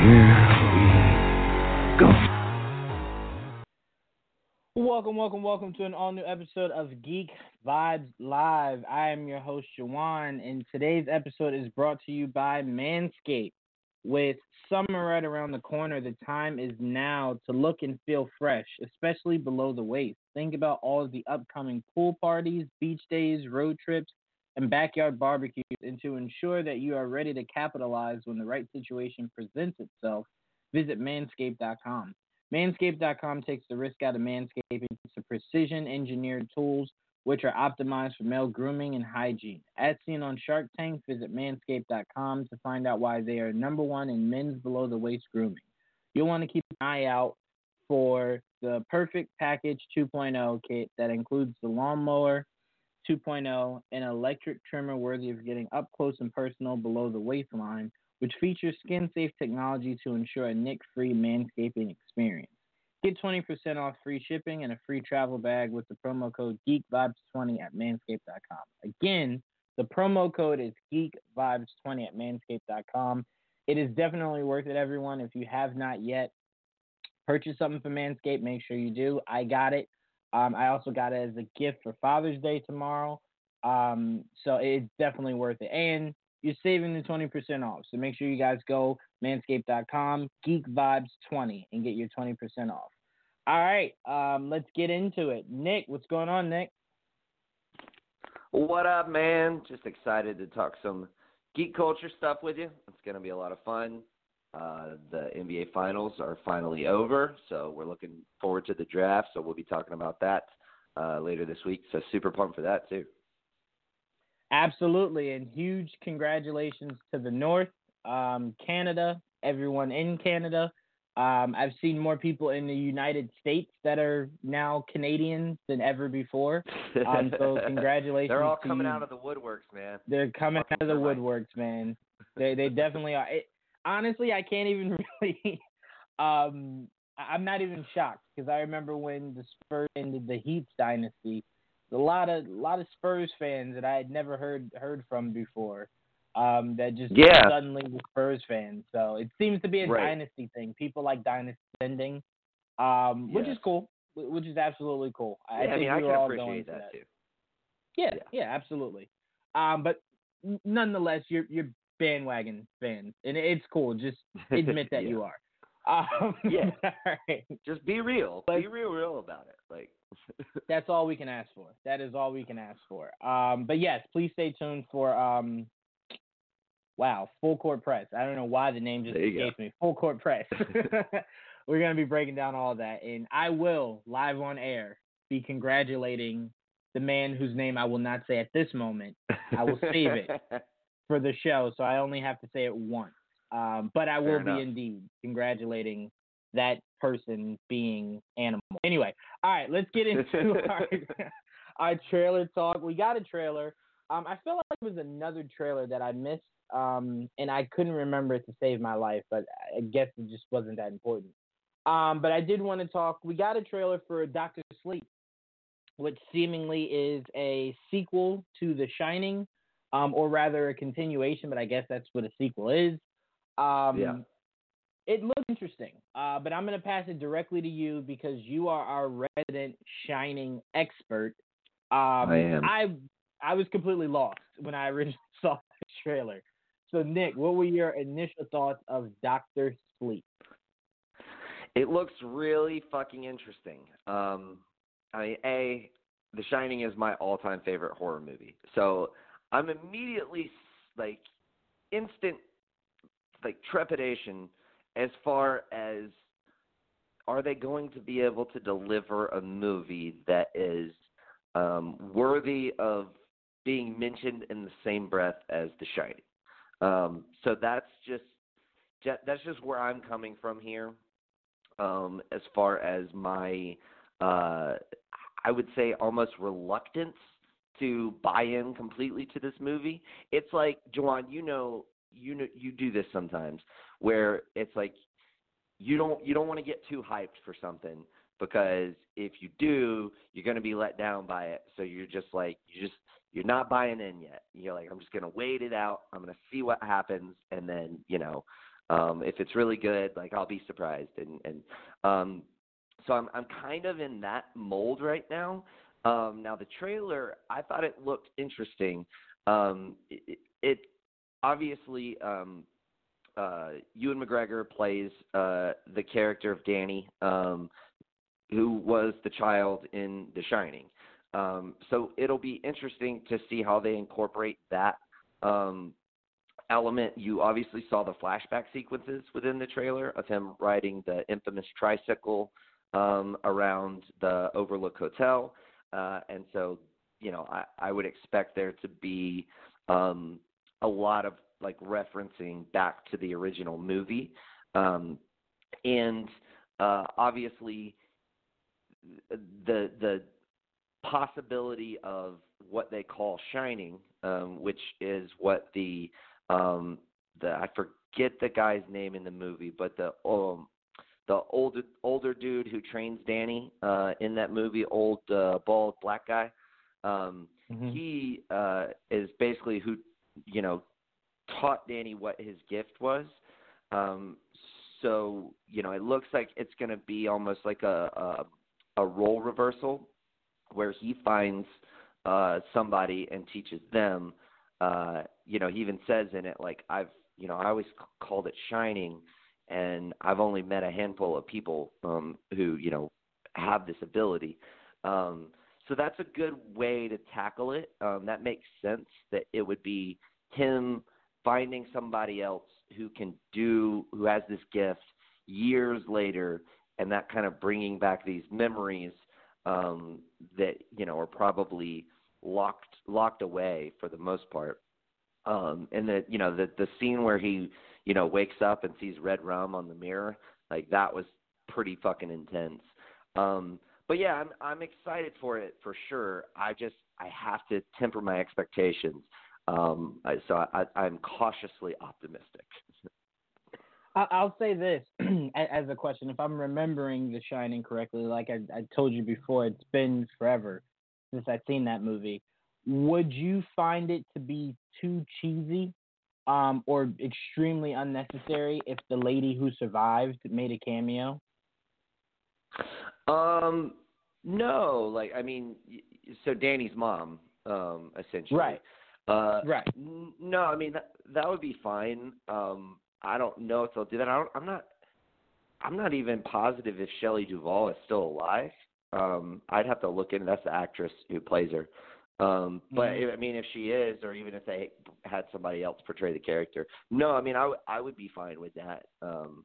Here we go. Welcome, welcome, welcome to an all new episode of Geek Vibes Live. I am your host, Jawan, and today's episode is brought to you by Manscaped. With summer right around the corner, the time is now to look and feel fresh, especially below the waist. Think about all of the upcoming pool parties, beach days, road trips, and backyard barbecues, and to ensure that you are ready to capitalize when the right situation presents itself, visit manscaped.com. Manscaped.com takes the risk out of manscaping to precision engineered tools which are optimized for male grooming and hygiene. As seen on Shark Tank, visit manscaped.com to find out why they are number one in men's below the waist grooming. You'll want to keep an eye out for the Perfect Package 2.0 kit that includes the lawnmower 2.0, an electric trimmer worthy of getting up close and personal below the waistline, which features skin safe technology to ensure a nick free manscaping experience. Get 20% off free shipping and a free travel bag with the promo code GeekVibes20 at manscaped.com. Again, the promo code is GeekVibes20 at manscaped.com. It is definitely worth it, everyone. If you have not yet purchased something from Manscaped, make sure you do. I got it. Um, I also got it as a gift for Father's Day tomorrow. Um, so it's definitely worth it. And you're saving the 20% off. So make sure you guys go manscaped.com, geekvibes20, and get your 20% off. All right, um, let's get into it. Nick, what's going on, Nick? What up, man? Just excited to talk some geek culture stuff with you. It's going to be a lot of fun. Uh, the NBA Finals are finally over, so we're looking forward to the draft. So we'll be talking about that uh, later this week. So super pumped for that too. Absolutely, and huge congratulations to the North, um, Canada, everyone in Canada. Um, I've seen more people in the United States that are now Canadians than ever before. Um, so congratulations! They're all coming you. out of the woodworks, man. They're coming out of the woodworks, man. They they definitely are. It, honestly, I can't even really. Um, I- I'm not even shocked because I remember when the Spurs ended the Heat's dynasty. A lot of a lot of Spurs fans that I had never heard heard from before. Um, that just Yeah. suddenly were Spurs fans. So it seems to be a Right. dynasty thing. People like dynasty ending, um, which is cool. Which is absolutely cool. I Yeah, I think mean, I we can were all appreciate going for that too. yeah, Yeah. yeah, absolutely. Um, but nonetheless, you're you're bandwagon fans, and it's cool. Just admit that you are. Um, Yeah. all right. Just be real. But- be real, real about it. Like, That's all we can ask for. That is all we can ask for. Um, but yes, please stay tuned for um, wow, full court press. I don't know why the name just you go. me. Full court press. We're gonna be breaking down all that, and I will live on air be congratulating the man whose name I will not say at this moment. I will save it. For the show, so I only have to say it once. Um, but I will Fair be enough. indeed congratulating that person being animal. Anyway, all right, let's get into our, our trailer talk. We got a trailer. Um, I feel like it was another trailer that I missed, um, and I couldn't remember it to save my life, but I guess it just wasn't that important. Um, but I did want to talk. We got a trailer for Doctor Sleep, which seemingly is a sequel to The Shining, um, or rather a continuation, but I guess that's what a sequel is. Um, Yeah. It looks interesting, uh, but I'm going to pass it directly to you because you are our resident Shining expert. Um, I am. I I was completely lost when I originally saw the trailer. So, Nick, what were your initial thoughts of Doctor Sleep? It looks really fucking interesting. Um, I mean, a The Shining is my all-time favorite horror movie, so I'm immediately like instant like trepidation as far as are they going to be able to deliver a movie that is um, worthy of being mentioned in the same breath as The Shining? Um, so that's just that's just where I'm coming from here. Um, as far as my, uh, I would say almost reluctance to buy in completely to this movie. It's like Juwan, you know, you know, you do this sometimes, where it's like you don't you don't want to get too hyped for something because if you do, you're going to be let down by it. So you're just like you just you're not buying in yet. You're like I'm just going to wait it out. I'm going to see what happens and then, you know, um if it's really good, like I'll be surprised and and um so I'm I'm kind of in that mold right now. Um now the trailer, I thought it looked interesting. Um it, it obviously um uh Ewan McGregor plays uh the character of Danny um who was the child in The Shining. Um so it'll be interesting to see how they incorporate that um element. You obviously saw the flashback sequences within the trailer of him riding the infamous tricycle um around the Overlook Hotel. Uh and so, you know, I I would expect there to be um a lot of like referencing back to the original movie. Um, and uh, obviously, the the possibility of what they call shining, um, which is what the um, the I forget the guy's name in the movie, but the um, the older older dude who trains Danny uh, in that movie, old uh, bald black guy. Um, Mhm. He uh, is basically who you know taught Danny what his gift was. Um, so you know, it looks like it's going to be almost like a, a a role reversal, where he finds uh, somebody and teaches them. Uh, you know, he even says in it like I've you know I always c- called it shining, and I've only met a handful of people um, who you know have this ability. Um, so that's a good way to tackle it. Um, that makes sense that it would be him finding somebody else who can do who has this gift years later and that kind of bringing back these memories um that you know are probably locked locked away for the most part um and that you know the the scene where he you know wakes up and sees red rum on the mirror like that was pretty fucking intense. Um but yeah i'm i'm excited for it for sure. I just i have to temper my expectations. Um, I, so I, I'm cautiously optimistic. I'll say this as a question: If I'm remembering The Shining correctly, like I, I told you before, it's been forever since I've seen that movie. Would you find it to be too cheesy, um, or extremely unnecessary if the lady who survived made a cameo? Um, no, like I mean, so Danny's mom, um, essentially, Right. Uh, Right. n- No, I mean that that would be fine. Um, I don't know if they'll do that. I don't, I'm not. I'm not even positive if Shelley Duvall is still alive. Um, I'd have to look into. That's the actress who plays her. Um, but Mhm. I mean, if she is, or even if they had somebody else portray the character, no, I mean, I would- I would be fine with that. Um,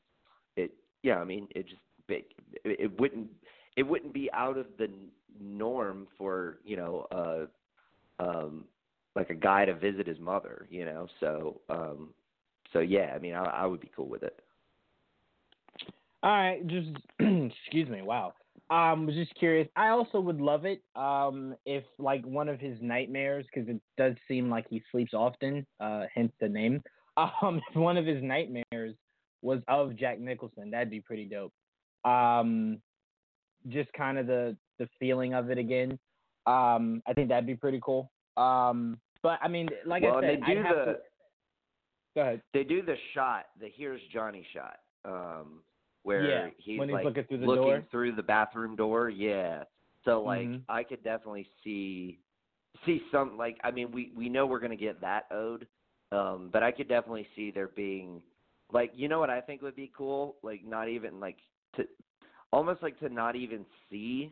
it, yeah, I mean, it just it, it wouldn't it wouldn't be out of the norm for you know uh um like a guy to visit his mother you know so um so yeah i mean i i would be cool with it All right, just excuse me. Wow. Um, was just curious. I also would love it. Um, if like one of his nightmares, because it does seem like he sleeps often. Uh, hence the name. Um, if one of his nightmares was of Jack Nicholson, that'd be pretty dope. Um, just kind of the the feeling of it again. Um, I think that'd be pretty cool. Um, but I mean, like well I said, they do I'd the to. Go ahead. they do the shot the here's johnny shot um where Yeah, he's he's like looking through the looking through the bathroom door yeah so like Mhm. i could definitely see see some like i mean we we know we're going to get that ode Um, but I could definitely see there being like you know what I think would be cool? Like not even like to almost like to not even see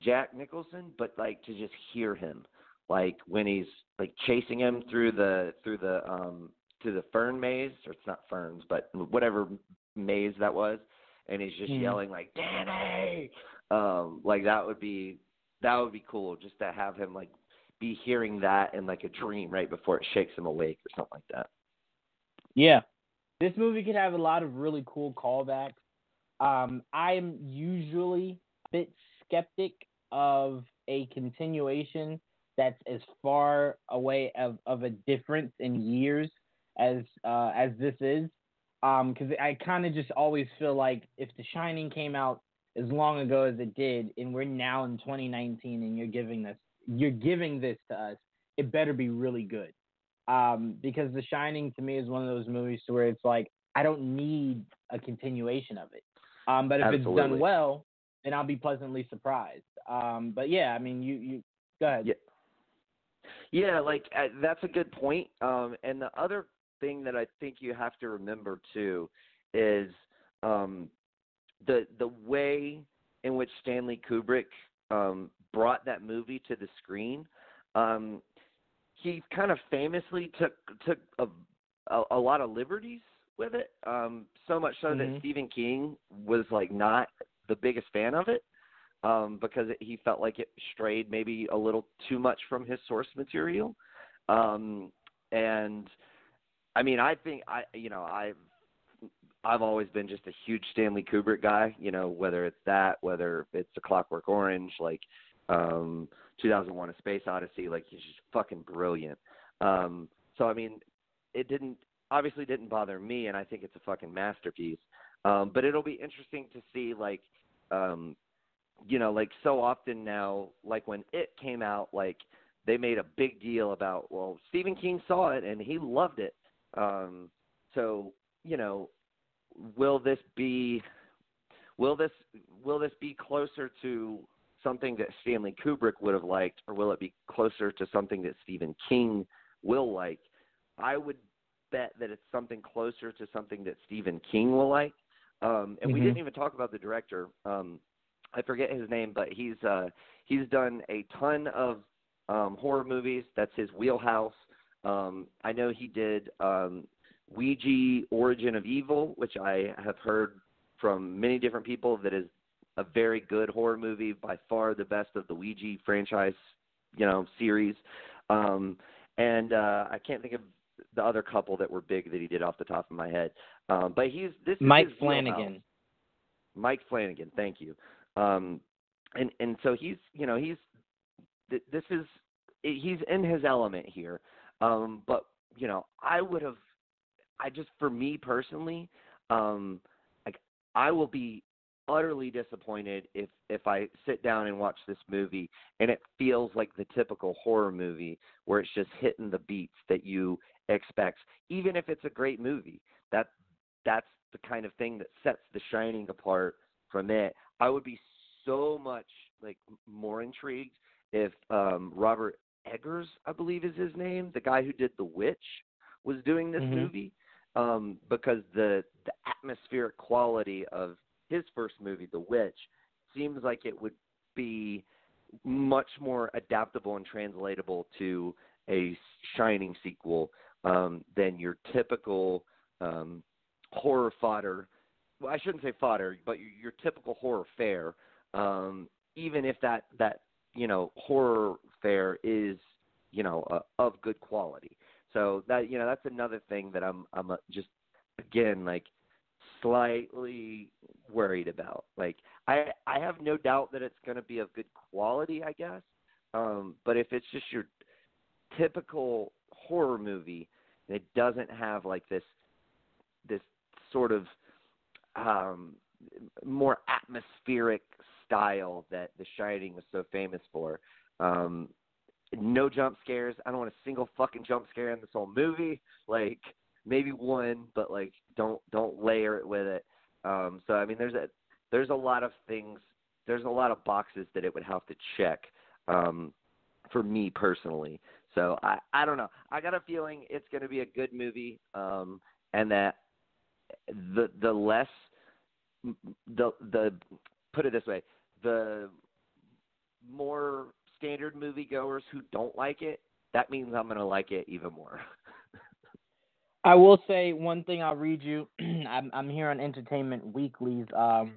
Jack Nicholson, but like to just hear him. Like when he's like chasing him through the through the um through the fern maze, or it's not ferns, but whatever maze that was, and he's just Mhm. yelling like Danny. Um, like that would be that would be cool just to have him like be hearing that in like a dream right before it shakes him awake or something like that. Yeah. This movie could have a lot of really cool callbacks. Um, I'm usually a bit skeptic of a continuation that's as far away of, of a difference in years as uh, as this is. Because I kind of just always feel like if The Shining came out as long ago as it did, and we're now in 2019, and you're giving this you're giving this to us, it better be really good um, because The Shining to me is one of those movies where it's like I don't need a continuation of it. Um, but if it's done well, then I'll be pleasantly surprised. Um, but yeah, I mean, you you go ahead. Yeah. Yeah, like uh, that's a good point. Um, and the other thing that I think you have to remember too is um, the the way in which Stanley Kubrick um, brought that movie to the screen. Um, he kind of famously took took a, a, a lot of liberties with it. Um, so much so Mhm. that Stephen King was like not the biggest fan of it um, because it, he felt like it strayed maybe a little too much from his source material. Um, and I mean, I think I, you know, I've I've always been just a huge Stanley Kubrick guy. You know, whether it's that, whether it's The Clockwork Orange, like um, 2001: A Space Odyssey, like he's just fucking brilliant. Um, so I mean, it didn't obviously didn't bother me, and I think it's a fucking masterpiece. Um, but it'll be interesting to see like um, you know, like so often now, like when it came out, like they made a big deal about, well, Stephen King saw it and he loved it. Um, so, you know, will this be, will this, will this be closer to something that Stanley Kubrick would have liked, or will it be closer to something that Stephen King will like? I would bet that it's something closer to something that Stephen King will like. Um, and we Mhm. didn't even talk about the director. Um, I forget his name, but he's uh, he's done a ton of um, horror movies. That's his wheelhouse. Um, I know he did um, Ouija: Origin of Evil, which I have heard from many different people that is a very good horror movie, by far the best of the Ouija franchise, you know, series. Um, and uh, I can't think of the other couple that were big that he did off the top of my head. Um, but he's this is Mike. Flanagan. Mike Flanagan, thank you. Um, and and so he's you know he's th- this is he's in his element here. Um, but you know I would have I just for me personally, um, like I will be utterly disappointed if if I sit down and watch this movie and it feels like the typical horror movie where it's just hitting the beats that you expect, even if it's a great movie. That that's the kind of thing that sets The Shining apart from it. I would be so much like more intrigued if um Robert Eggers, I believe is his name, the guy who did The Witch, was doing this Mhm. movie. Um, because the the atmospheric quality of his first movie, The Witch, seems like it would be much more adaptable and translatable to a Shining sequel um, than your typical um, horror fodder. Well, I shouldn't say fodder, but your, your typical horror fare. Um, even if that that you know horror fare is you know uh, of good quality. So that you know that's another thing that I'm I'm uh, just again like slightly worried about. Like I I have no doubt that it's going to be of good quality, I guess. Um, but if it's just your typical horror movie and it doesn't have like this this sort of um more atmospheric style that The Shining was so famous for. Um no jump scares. I don't want a single fucking jump scare in this whole movie. Like maybe one, but like don't don't layer it with it. Um so I mean there's a there's a lot of things there's a lot of boxes that it would have to check um for me personally. So I I don't know. I got a feeling it's going to be a good movie, um, and that the the less the the put it this way the more standard moviegoers who don't like it that means I'm going to like it even more. I will say one thing. I'll read you. I'm I'm here on Entertainment Weekly's um,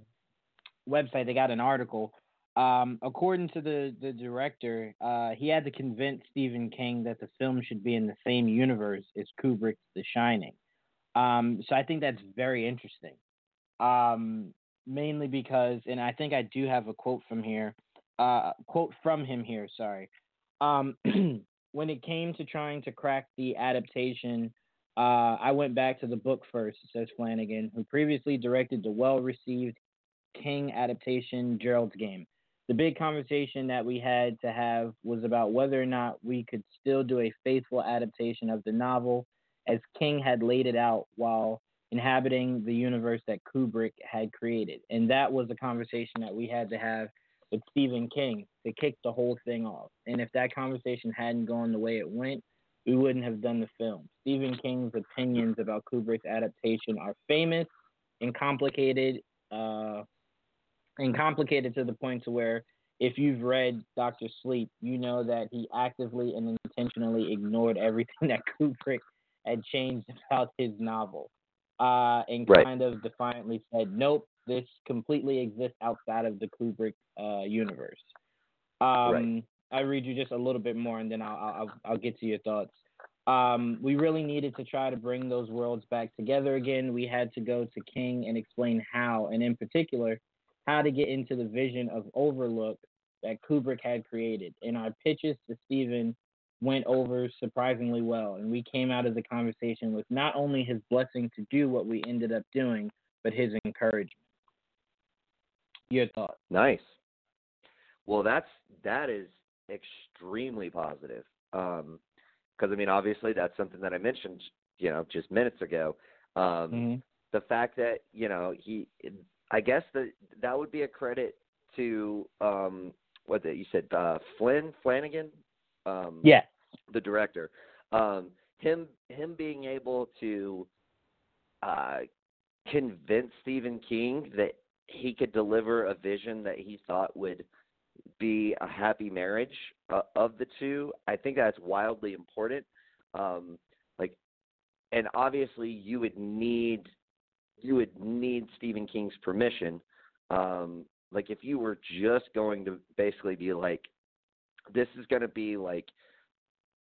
website. They got an article. Um, according to the the director, uh, he had to convince Stephen King that the film should be in the same universe as Kubrick's The Shining. Um, so I think that's very interesting. Um, mainly because, and I think I do have a quote from here. Uh, quote from him here. Sorry. Um, when it came to trying to crack the adaptation uh, I went back to the book first, says Flanagan, who previously directed the well received King adaptation Gerald's Game. The big conversation that we had to have was about whether or not we could still do a faithful adaptation of the novel as King had laid it out while inhabiting the universe that Kubrick had created. And that was a conversation that we had to have with Stephen King to kick the whole thing off. And if that conversation hadn't gone the way it went, we wouldn't have done the film. Stephen King's opinions about Kubrick's adaptation are famous and complicated, uh, and complicated to the point to where if you've read Doctor Sleep, you know that he actively and intentionally ignored everything that Kubrick had changed about his novel, uh, and right. kind of defiantly said, "Nope, this completely exists outside of the Kubrick uh, universe." Um, right. I read you just a little bit more, and then I'll I'll, I'll get to your thoughts. Um, we really needed to try to bring those worlds back together again. We had to go to King and explain how, and in particular, how to get into the vision of Overlook that Kubrick had created. And our pitches to Stephen went over surprisingly well, and we came out of the conversation with not only his blessing to do what we ended up doing, but his encouragement. Your thoughts? Nice. Well, that's that is extremely positive. Um, because I mean, obviously, that's something that I mentioned, you know, just minutes ago. Um, mm-hmm. The fact that you know he, I guess that that would be a credit to um, what the, you said, uh, Flynn Flanagan. Um, yeah. The director. Um, him him being able to uh, convince Stephen King that he could deliver a vision that he thought would be a happy marriage uh, of the two. I think that's wildly important. Um, like, and obviously, you would need you would need Stephen King's permission. Um, like, if you were just going to basically be like, this is going to be like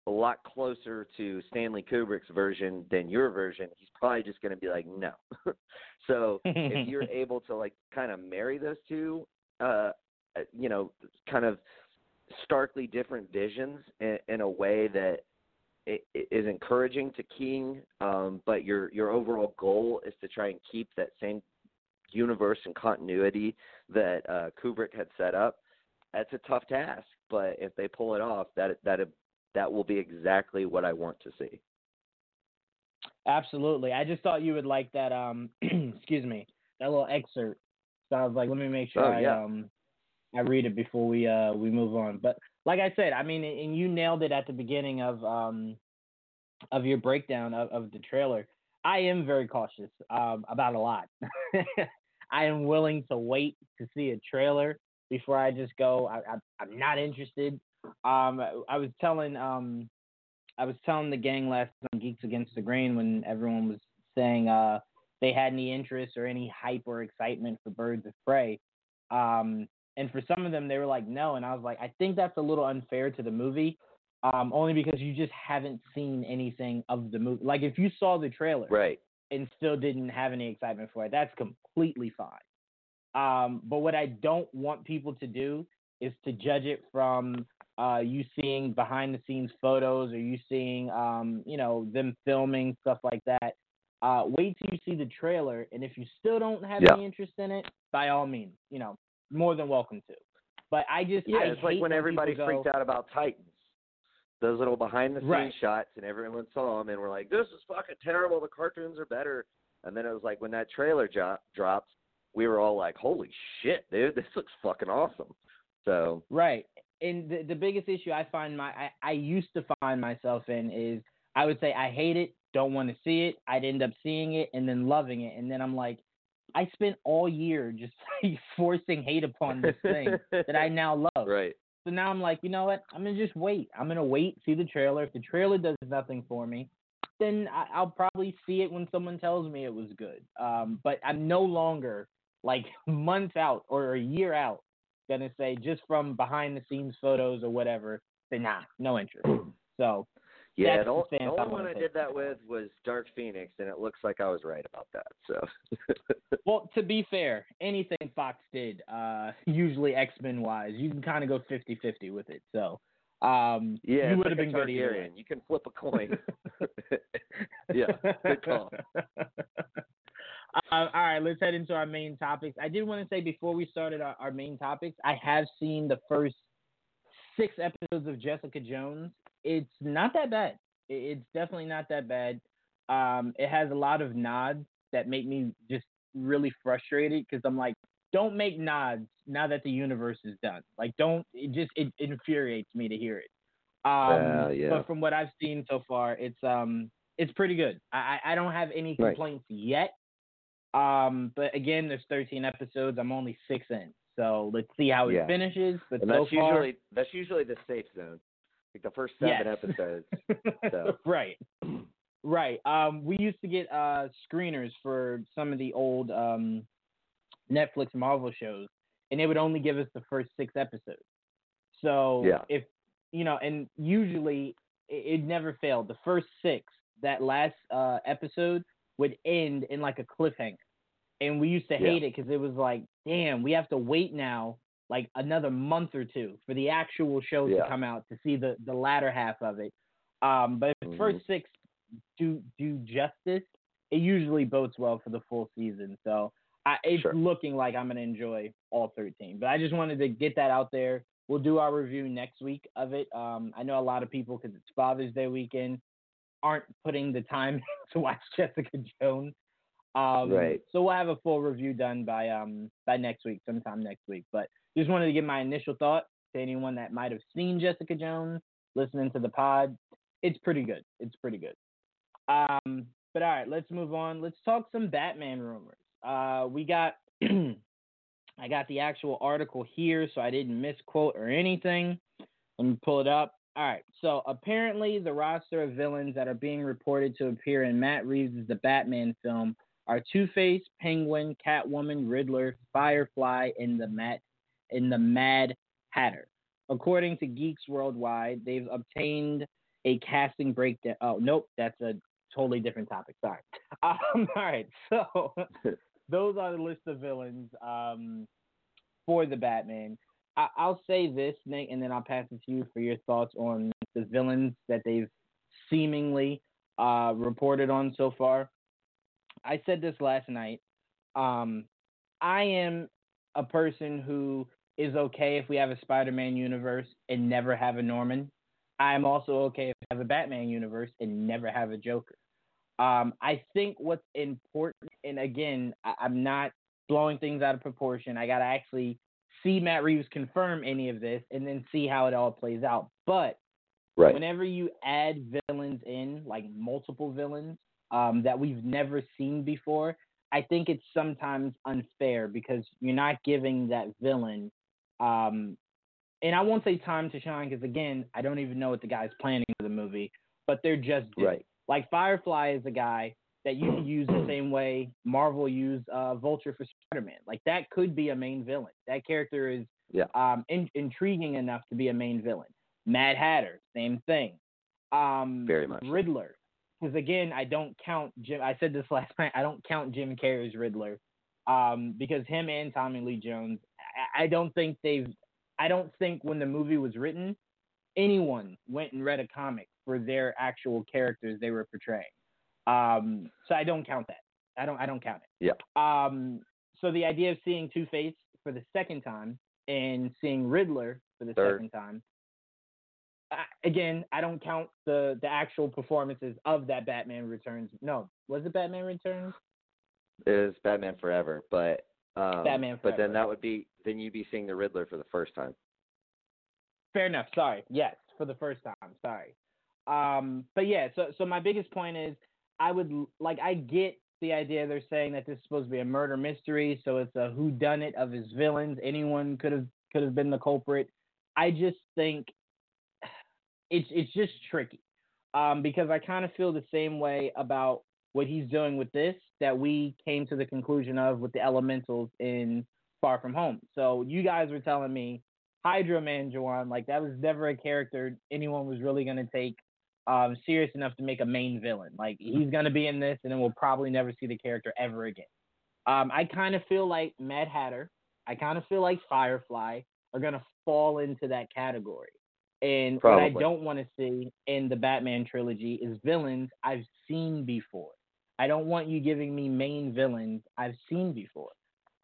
a lot closer to Stanley Kubrick's version than your version, he's probably just going to be like, no. so if you're able to like kind of marry those two, uh, uh, you know, kind of starkly different visions in, in a way that is encouraging to King, um, but your your overall goal is to try and keep that same universe and continuity that uh, Kubrick had set up. That's a tough task, but if they pull it off, that that that will be exactly what I want to see. Absolutely. I just thought you would like that. Um, excuse me, that little excerpt. So I was like, let me make sure oh, I um I read it before we uh we move on. But like I said, I mean, and you nailed it at the beginning of um of your breakdown of, of the trailer. I am very cautious um about a lot. I am willing to wait to see a trailer before I just go. I, I I'm not interested. Um, I was telling um I was telling the gang last on Geeks Against the Grain when everyone was saying uh they had any interest or any hype or excitement for Birds of Prey. Um, and for some of them, they were like, no. And I was like, I think that's a little unfair to the movie, um, only because you just haven't seen anything of the movie. Like, if you saw the trailer right. and still didn't have any excitement for it, that's completely fine. Um, but what I don't want people to do is to judge it from uh, you seeing behind the scenes photos or you seeing, um, you know, them filming stuff like that. Uh, wait till you see the trailer, and if you still don't have yeah. any interest in it, by all means, you know, more than welcome to. But I just yeah, I it's like when, everybody go, freaked out about Titans. Those little behind the scenes right. shots, and everyone saw them, and we're like, "This is fucking terrible. The cartoons are better." And then it was like when that trailer jo- dropped, we were all like, "Holy shit, dude! This looks fucking awesome." So right, and the, the biggest issue I find my I, I used to find myself in is I would say I hate it, don't want to see it. I'd end up seeing it and then loving it, and then I'm like, I spent all year just like forcing hate upon this thing that I now love. Right. So now I'm like, you know what? I'm gonna just wait. I'm gonna wait, see the trailer. If the trailer does nothing for me, then I, I'll probably see it when someone tells me it was good. Um, but I'm no longer like months out or a year out gonna say just from behind the scenes photos or whatever. Say nah, no interest. So Yeah, That's the, the only one I did that with was Dark Phoenix, and it looks like I was right about that. So, Well, to be fair, anything Fox did, uh, usually X Men wise, you can kind of go 50 50 with it. So, um, yeah, you would have a been good either You can flip a coin. yeah, good call. Uh, all right, let's head into our main topics. I did want to say before we started our, our main topics, I have seen the first six episodes of Jessica Jones. It's not that bad. It's definitely not that bad. Um, it has a lot of nods that make me just really frustrated because I'm like, don't make nods now that the universe is done. Like, don't. It just it, it infuriates me to hear it. Um, Uh, yeah. But from what I've seen so far, it's um it's pretty good. I I don't have any Right. complaints yet. Um, but again, there's 13 episodes. I'm only six in, so let's see how it Yeah. finishes. But and so that's far, usually that's usually the safe zone. Like the first seven Yes. episodes. so. right, right. Um, we used to get uh screeners for some of the old um Netflix Marvel shows, and they would only give us the first six episodes. So Yeah. if you know, and usually it, it never failed. The first six, that last uh episode would end in like a cliffhanger, and we used to Yeah. hate it because it was like, damn, we have to wait now like another month or two for the actual show Yeah. to come out to see the the latter half of it. Um, but if the Mhm. first six do do justice, it usually bodes well for the full season. So I, it's Sure. looking like I'm gonna enjoy all 13. But I just wanted to get that out there. We'll do our review next week of it. Um, I know a lot of people because it's Father's Day weekend aren't putting the time to watch Jessica Jones. Um, Right. So we'll have a full review done by um by next week, sometime next week. But just wanted to give my initial thought to anyone that might have seen Jessica Jones, listening to the pod. It's pretty good. It's pretty good. Um, but all right, let's move on. Let's talk some Batman rumors. Uh, we got I got the actual article here, so I didn't misquote or anything. Let me pull it up. All right. So apparently, the roster of villains that are being reported to appear in Matt Reeves' The Batman film are Two Face, Penguin, Catwoman, Riddler, Firefly, and the and the Mad Hatter. According to Geeks Worldwide, they've obtained a casting breakdown. Oh, nope, that's a totally different topic. Sorry. Um, all right. So those are the list of villains um, for the Batman. I- I'll say this, Nate, and then I'll pass it to you for your thoughts on the villains that they've seemingly uh, reported on so far. I said this last night. Um, I am a person who is okay if we have a Spider-Man universe and never have a Norman. I'm also okay if we have a Batman universe and never have a Joker. Um, I think what's important, and again, I, I'm not blowing things out of proportion. I got to actually see Matt Reeves confirm any of this and then see how it all plays out. But Right. whenever you add villains in, like multiple villains um, that we've never seen before, I think it's sometimes unfair because you're not giving that villain, um, and I won't say time to shine because again, I don't even know what the guy's planning for the movie, but they're just due. Right. Like Firefly is a guy that you could use the same way Marvel used uh, Vulture for Spider-Man. Like that could be a main villain. That character is Yeah. um, in- intriguing enough to be a main villain. Mad Hatter, same thing. Um, Very much. Riddler, because again, I don't count Jim. I said this last night. I don't count Jim Carrey's Riddler, um, because him and Tommy Lee Jones. I, I don't think they've. I don't think when the movie was written, anyone went and read a comic for their actual characters they were portraying. Um, so I don't count that. I don't. I don't count it. Yeah. Um, so the idea of seeing Two Face for the second time and seeing Riddler for the Third. second time. I, again, I don't count the the actual performances of that Batman Returns. No, was it Batman Returns? It was Batman Forever, but um, Batman But then that would be then you'd be seeing the Riddler for the first time. Fair enough. Sorry. Yes, for the first time. Sorry. Um, but yeah, so so my biggest point is I would like I get the idea they're saying that this is supposed to be a murder mystery, so it's a who done it of his villains. Anyone could have could have been the culprit. I just think it's it's just tricky. Um, because I kind of feel the same way about what he's doing with this that we came to the conclusion of with the elementals in Far From Home. So you guys were telling me Hydro Man Juwan, like that was never a character anyone was really gonna take um, serious enough to make a main villain. Like he's gonna be in this, and then we'll probably never see the character ever again. Um, I kind of feel like Mad Hatter, I kind of feel like Firefly are gonna fall into that category. And Probably. what I don't want to see in the Batman trilogy is villains I've seen before. I don't want you giving me main villains I've seen before.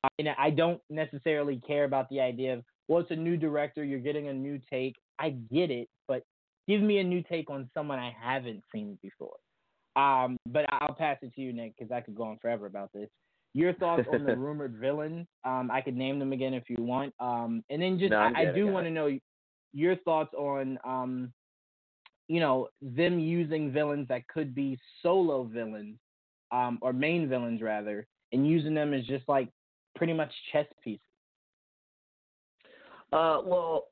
I mean, I don't necessarily care about the idea of, well, it's a new director, you're getting a new take. I get it, but give me a new take on someone I haven't seen before. Um, but I'll pass it to you, Nick, because I could go on forever about this. Your thoughts on the rumored villains? Um, I could name them again if you want. Um, and then just No, I, I do want to know your thoughts on um, you know, them using villains that could be solo villains, um, or main villains rather, and using them as just like pretty much chess pieces. Uh, well,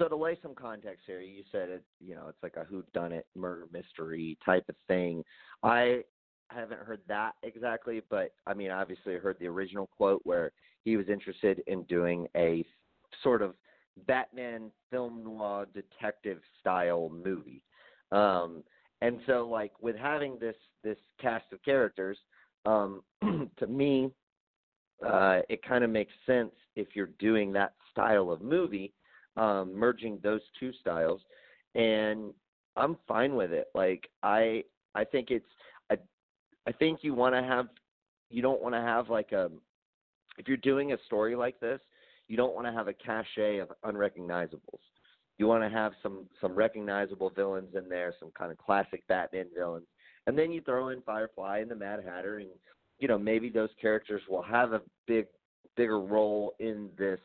so to lay some context here, you said it. You know, it's like a who done it murder mystery type of thing. I haven't heard that exactly, but I mean, obviously, I heard the original quote where he was interested in doing a sort of Batman film noir detective style movie. Um, and so, like, with having this this cast of characters, um, to me, uh, it kind of makes sense if you're doing that style of movie, um, merging those two styles, and I'm fine with it. Like I, I think it's, I, I think you want to have, you don't want to have like a, if you're doing a story like this, you don't want to have a cachet of unrecognizables. You want to have some some recognizable villains in there, some kind of classic Batman villains, and then you throw in Firefly and the Mad Hatter, and you know maybe those characters will have a big bigger role in this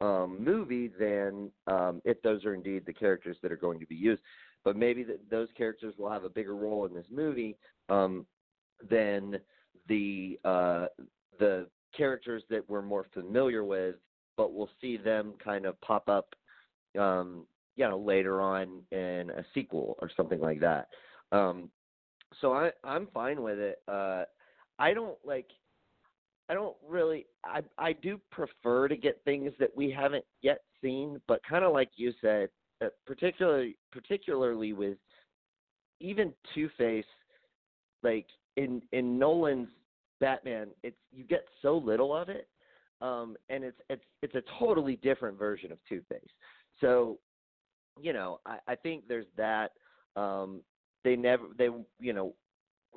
um, movie than um, if those are indeed the characters that are going to be used. But maybe th- those characters will have a bigger role in this movie um, than the uh, the characters that we're more familiar with. But we'll see them kind of pop up, um, you know, later on in a sequel or something like that. Um, so I I'm fine with it. Uh, I don't like. I don't really. I I do prefer to get things that we haven't yet seen, but kind of like you said, uh, particularly particularly with even Two Face, like in in Nolan's Batman, it's you get so little of it, um, and it's it's it's a totally different version of Two Face. So, you know, I, I think there's that. Um, they never they you know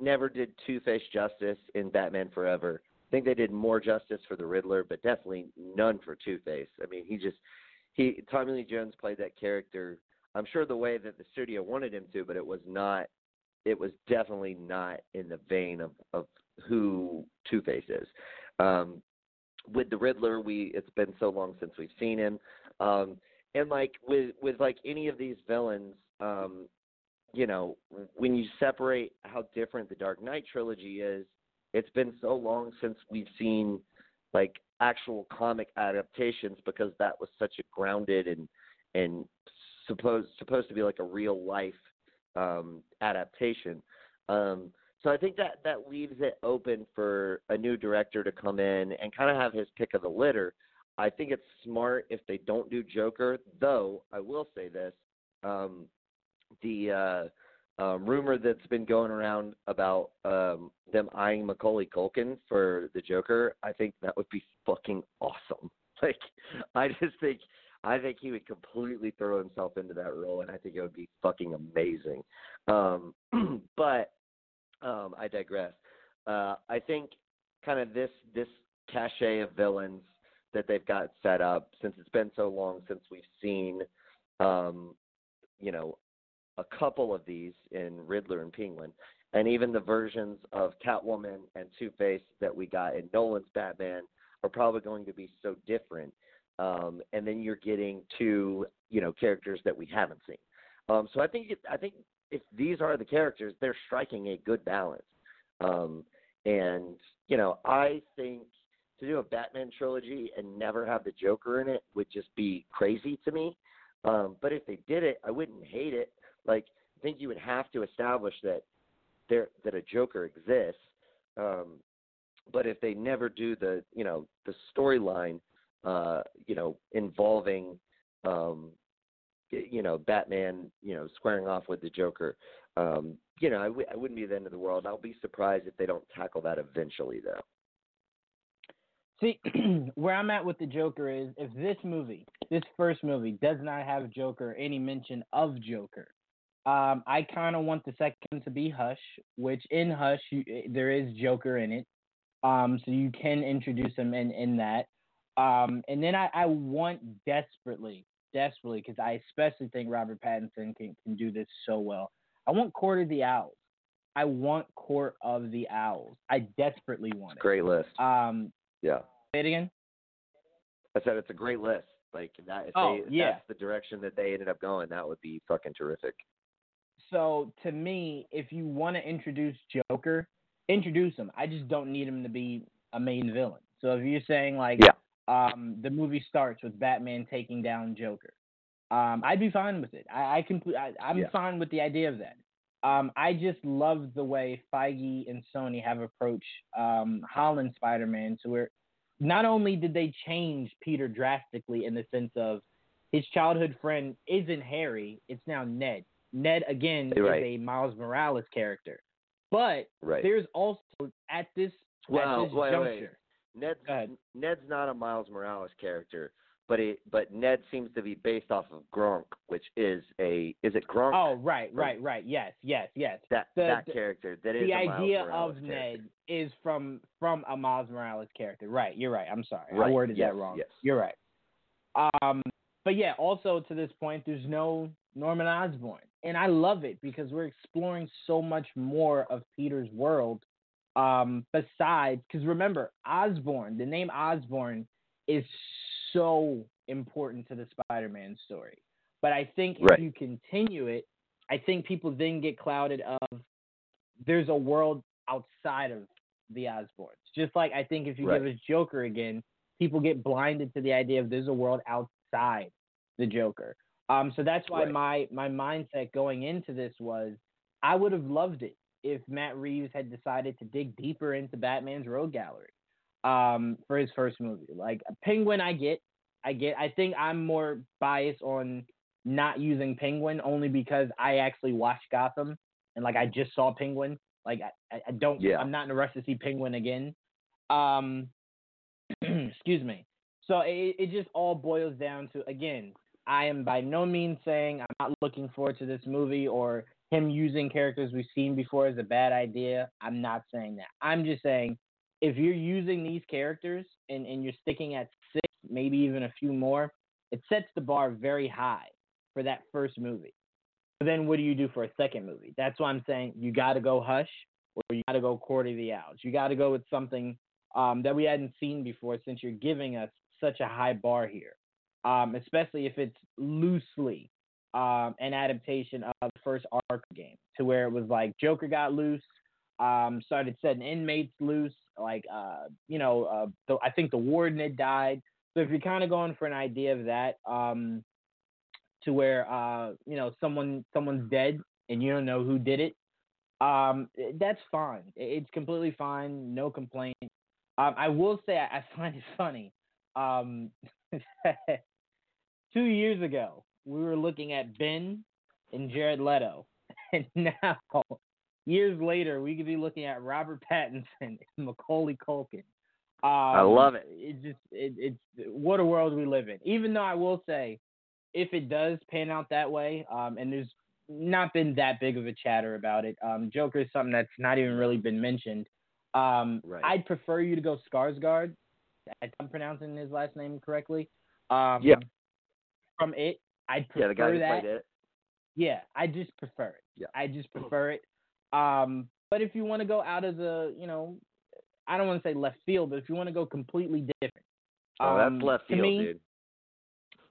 never did Two Face justice in Batman Forever. Think they did more justice for the Riddler, but definitely none for Two Face. I mean, he just he Tommy Lee Jones played that character. I'm sure the way that the studio wanted him to, but it was not. It was definitely not in the vein of of who Two Face is. Um, with the Riddler, we it's been so long since we've seen him, um, and like with with like any of these villains, um, you know, when you separate how different the Dark Knight trilogy is, it's been so long since we've seen like actual comic adaptations because that was such a grounded and and supposed supposed to be like a real life um adaptation. Um so I think that that leaves it open for a new director to come in and kind of have his pick of the litter. I think it's smart if they don't do Joker, though I will say this. Um the uh, um, rumor that's been going around about um, them eyeing Macaulay Culkin for the Joker, I think that would be fucking awesome. Like, I just think, I think he would completely throw himself into that role, and I think it would be fucking amazing. Um, but um, I digress. Uh, I think kind of this this cachet of villains that they've got set up since it's been so long since we've seen um, you know, a couple of these in Riddler and Penguin, and even the versions of Catwoman and Two Face that we got in Nolan's Batman are probably going to be so different um, and then you're getting two, you know, characters that we haven't seen. Um, so I think it, I think if these are the characters, they're striking a good balance. Um, and you know, I think to do a Batman trilogy and never have the Joker in it would just be crazy to me. Um, but if they did it, I wouldn't hate it. Like I think you would have to establish that there that a Joker exists. Um, but if they never do the you know the storyline, uh, you know involving um, you know Batman, you know squaring off with the Joker, um, you know I w- I wouldn't be the end of the world. I'll be surprised if they don't tackle that eventually, though. See, where I'm at with the Joker is if this movie, this first movie, does not have Joker, any mention of Joker, um, I kind of want the second to be Hush, which in Hush you, eh, there is Joker in it, um, so you can introduce him in in that. Um, and then I, I want desperately, desperately, because I especially think Robert Pattinson can can do this so well. I want Court of the Owls. I want Court of the Owls. I desperately want it. Great list. Um, Yeah. say it again. I said it's a great list. Like that, if, Oh, they, if yeah. that's the direction that they ended up going, that would be fucking terrific. So to me, if you want to introduce Joker, introduce him. I just don't need him to be a main villain. So if you're saying like, Yeah. um, the movie starts with Batman taking down Joker, um, I'd be fine with it. I, I complete. I, I'm Yeah. fine with the idea of that. Um, I just love the way Feige and Sony have approached um, Holland Spider-Man, to where not only did they change Peter drastically in the sense of his childhood friend isn't Harry, it's now Ned. Ned again Right. is a Miles Morales character, but Right. there's also at this Well, at this wait, juncture. wait. Ned's Ned's not a Miles Morales character, but it but Ned seems to be based off of Gronk, which is a is it Gronk? Oh, right, right, right. Yes, yes, yes. that the- that the- character that is the a Miles idea Morales of character. Ned is from from a Miles Morales character. Right, you're right. I'm sorry. I Right, worded yes, that wrong. yes. You're right. Um, but yeah, also to this point, there's no Norman Osborn, and I love it because we're exploring so much more of Peter's world. Um, besides, because remember, Osborn, the name Osborn is so important to the Spider-Man story. But I think Right. if you continue it, I think people then get clouded of there's a world outside of the Osborns. Just like I think if you give Right. us Joker again, people get blinded to the idea of there's a world outside the Joker. Um, so that's why Right. my my mindset going into this was I would have loved it if Matt Reeves had decided to dig deeper into Batman's rogue gallery um, for his first movie. Like Penguin, I get, I get. I think I'm more biased on not using Penguin only because I actually watched Gotham and like I just saw Penguin. Like I, I- don't. Yeah. I'm not in a rush to see Penguin again. Um, excuse me. So it, it just all boils down to again. I am by no means saying I'm not looking forward to this movie or him using characters we've seen before is a bad idea. I'm not saying that. I'm just saying if you're using these characters and, and you're sticking at six, maybe even a few more, it sets the bar very high for that first movie. But then what do you do for a second movie? That's why I'm saying you got to go Hush or you got to go Court of the Owls. You got to go with something um, that we hadn't seen before since you're giving us such a high bar here, um, especially if it's loosely um, an adaptation of the first Arkham game to where it was like Joker got loose, um, started setting inmates loose, like uh, you know, uh, the, I think the warden had died. So if you're kind of going for an idea of that, um, to where uh, you know someone someone's dead and you don't know who did it, um, that's fine. It's completely fine. No complaint. Um, I will say I, I find it funny. Um, two years ago, we were looking at Ben and Jared Leto, and now years later, we could be looking at Robert Pattinson and Macaulay Culkin. Um, I love it. It just it, it's what a world we live in. Even though I will say, if it does pan out that way, um, and there's not been that big of a chatter about it, um, Joker is something that's not even really been mentioned. Um, Right. I'd prefer you to go Skarsgård. I'm pronouncing his last name correctly. Um, Yeah. From it, I'd prefer Yeah, the guy who that. played it. Yeah, I just prefer it. Yeah. I just prefer it. Um, but if you want to go out of the, you know, I don't want to say left field, but if you want to go completely different, Oh, um, that's left field, to me, dude.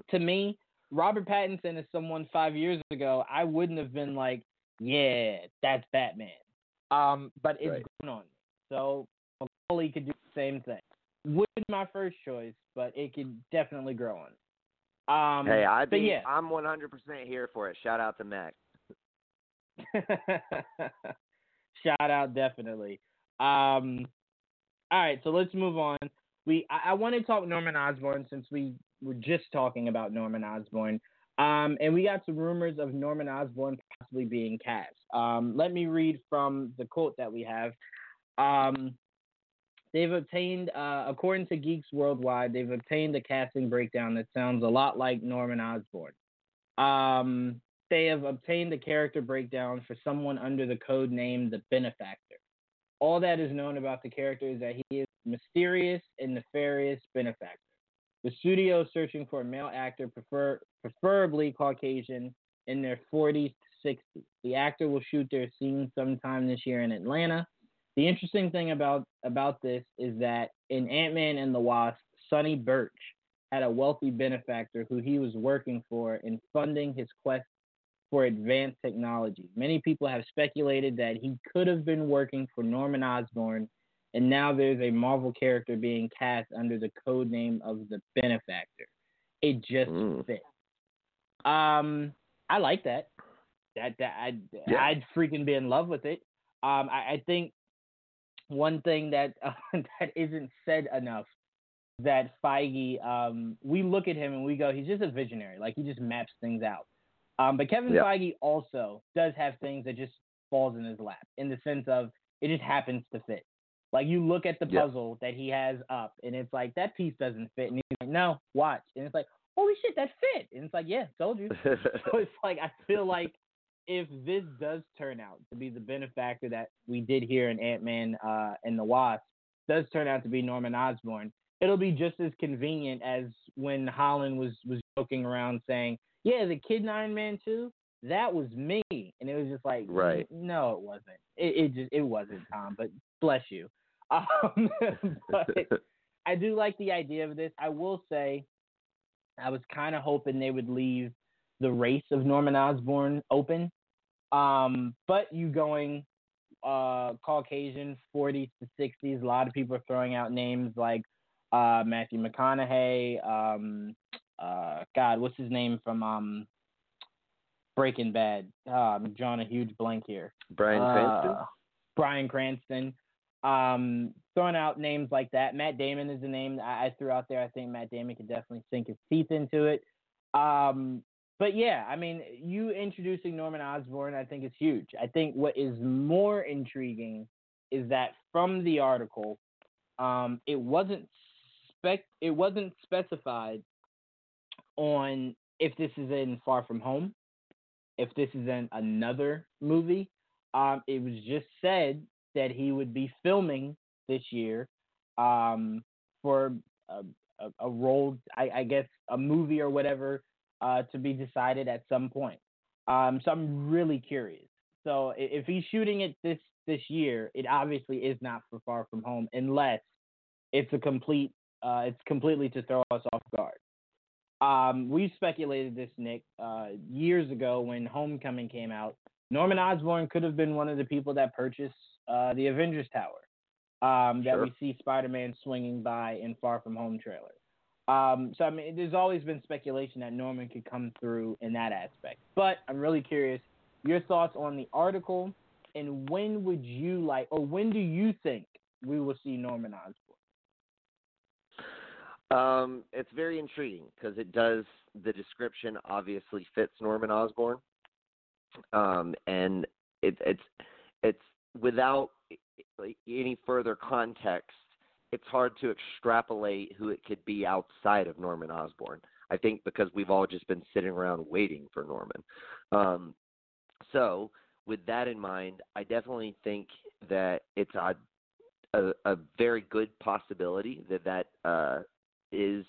to me, Robert Pattinson is someone five years ago I wouldn't have been like, yeah, that's Batman. Um, but it's Right. grown on me. So Macaulay could do the same thing. Wouldn't be my first choice, but it could definitely grow on. me. Um, hey, I think yeah. I'm 100% here for it. Shout out to Mac. Shout out, definitely. Um, all right, so let's move on. We I, I want to talk Norman Osborn since we were just talking about Norman Osborn. Um, and we got some rumors of Norman Osborn possibly being cast. Um, let me read from the quote that we have. Um, they've obtained, uh, according to Geeks Worldwide, they've obtained a casting breakdown that sounds a lot like Norman Osborn. Um, they have obtained a character breakdown for someone under the code name the Benefactor. All that is known about the character is that he is mysterious and nefarious benefactor. The studio is searching for a male actor, prefer, preferably Caucasian, in their 40s to 60s. The actor will shoot their scene sometime this year in Atlanta. The interesting thing about about this is that in Ant Man and the Wasp, Sonny Burch had a wealthy benefactor who he was working for in funding his quest for advanced technology. Many people have speculated that he could have been working for Norman Osborn, and now there's a Marvel character being cast under the code name of the benefactor. It just Mm. fits. Um, I like that. That that I'd Yeah. I'd freaking be in love with it. Um, I, I think one thing that uh, that isn't said enough that Feige, um, we look at him and we go, he's just a visionary. Like he just maps things out. Um, but Kevin Yeah. Feige also does have things that just falls in his lap in the sense of it just happens to fit. Like you look at the Yeah. puzzle that he has up, and it's like that piece doesn't fit, and he's like, "No, watch," and it's like, "Holy shit, that fit!" And it's like, "Yeah, told you." so it's like I feel like if this does turn out to be the benefactor that we did here in Ant Man uh, and the Wasp does turn out to be Norman Osborn, it'll be just as convenient as when Holland was was joking around saying, "Yeah, the kid in Iron Man two, that was me," and it was just like, Right. No, it wasn't. It, it just it wasn't Tom, but bless you. Um, but I do like the idea of this. I will say, I was kind of hoping they would leave the race of Norman Osborn open. Um, but you going uh, Caucasian, 40s to 60s, a lot of people are throwing out names like uh, Matthew McConaughey. Um, uh, God, what's his name from um, Breaking Bad? I'm drawing a huge blank here. Bryan Cranston. Uh, Bryan Cranston. Um, throwing out names like that. Matt Damon is a name I, I threw out there. I think Matt Damon could definitely sink his teeth into it. Um, but yeah, I mean, you introducing Norman Osborn, I think is huge. I think what is more intriguing is that from the article, um, it wasn't spec, it wasn't specified on if this is in Far From Home, if this is in another movie. Um, it was just said that he would be filming this year um, for a, a, a role, I, I guess, a movie or whatever uh, to be decided at some point. Um, so I'm really curious. So if he's shooting it this this year, it obviously is not for Far From Home, unless it's a complete, uh, it's completely to throw us off guard. Um, we speculated this, Nick, uh, years ago when Homecoming came out. Norman Osborn could have been one of the people that purchased uh, the Avengers Tower um, that Sure. we see Spider-Man swinging by in Far From Home trailer. Um, so I mean, there's always been speculation that Norman could come through in that aspect. But I'm really curious your thoughts on the article and when would you like, or when do you think we will see Norman Osborn? Um, it's very intriguing because it does. The description obviously fits Norman Osborn, um, and it, it's it's without any further context. It's hard to extrapolate who it could be outside of Norman Osborn. I think because we've all just been sitting around waiting for Norman. Um, so, with that in mind, I definitely think that it's a a, a very good possibility that that uh, is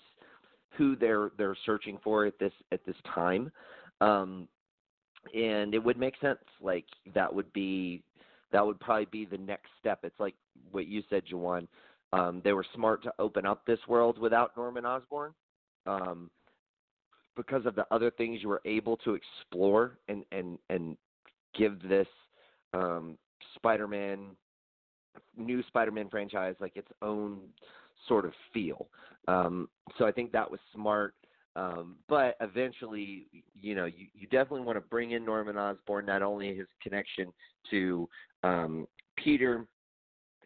who they're they're searching for at this at this time, um, and it would make sense. Like that would be that would probably be the next step. It's like what you said, Jawan. Um, they were smart to open up this world without Norman Osborn. Um, because of the other things you were able to explore and and and give this um, Spider-Man new Spider-Man franchise like its own sort of feel. Um, so I think that was smart. Um, but eventually, you know, you, you definitely want to bring in Norman Osborn, not only his connection to um, Peter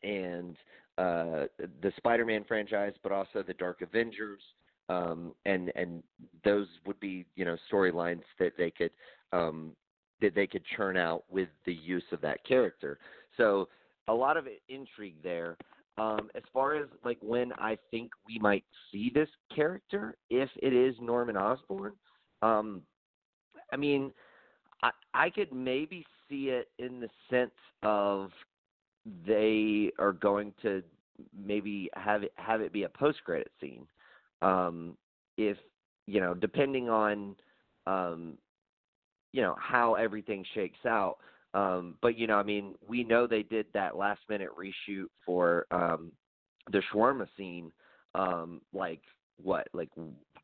and uh, the Spider-Man franchise, but also the Dark Avengers, um, and and those would be you know storylines that they could um, that they could churn out with the use of that character. So a lot of intrigue there. Um, as far as like when I think we might see this character, if it is Norman Osborn, um, I mean, I, I could maybe see it in the sense of they are going to maybe have it have it be a post credit scene. Um, if you know, depending on um, you know how everything shakes out. Um, but you know, I mean, we know they did that last minute reshoot for um, the shawarma scene, um, like what, like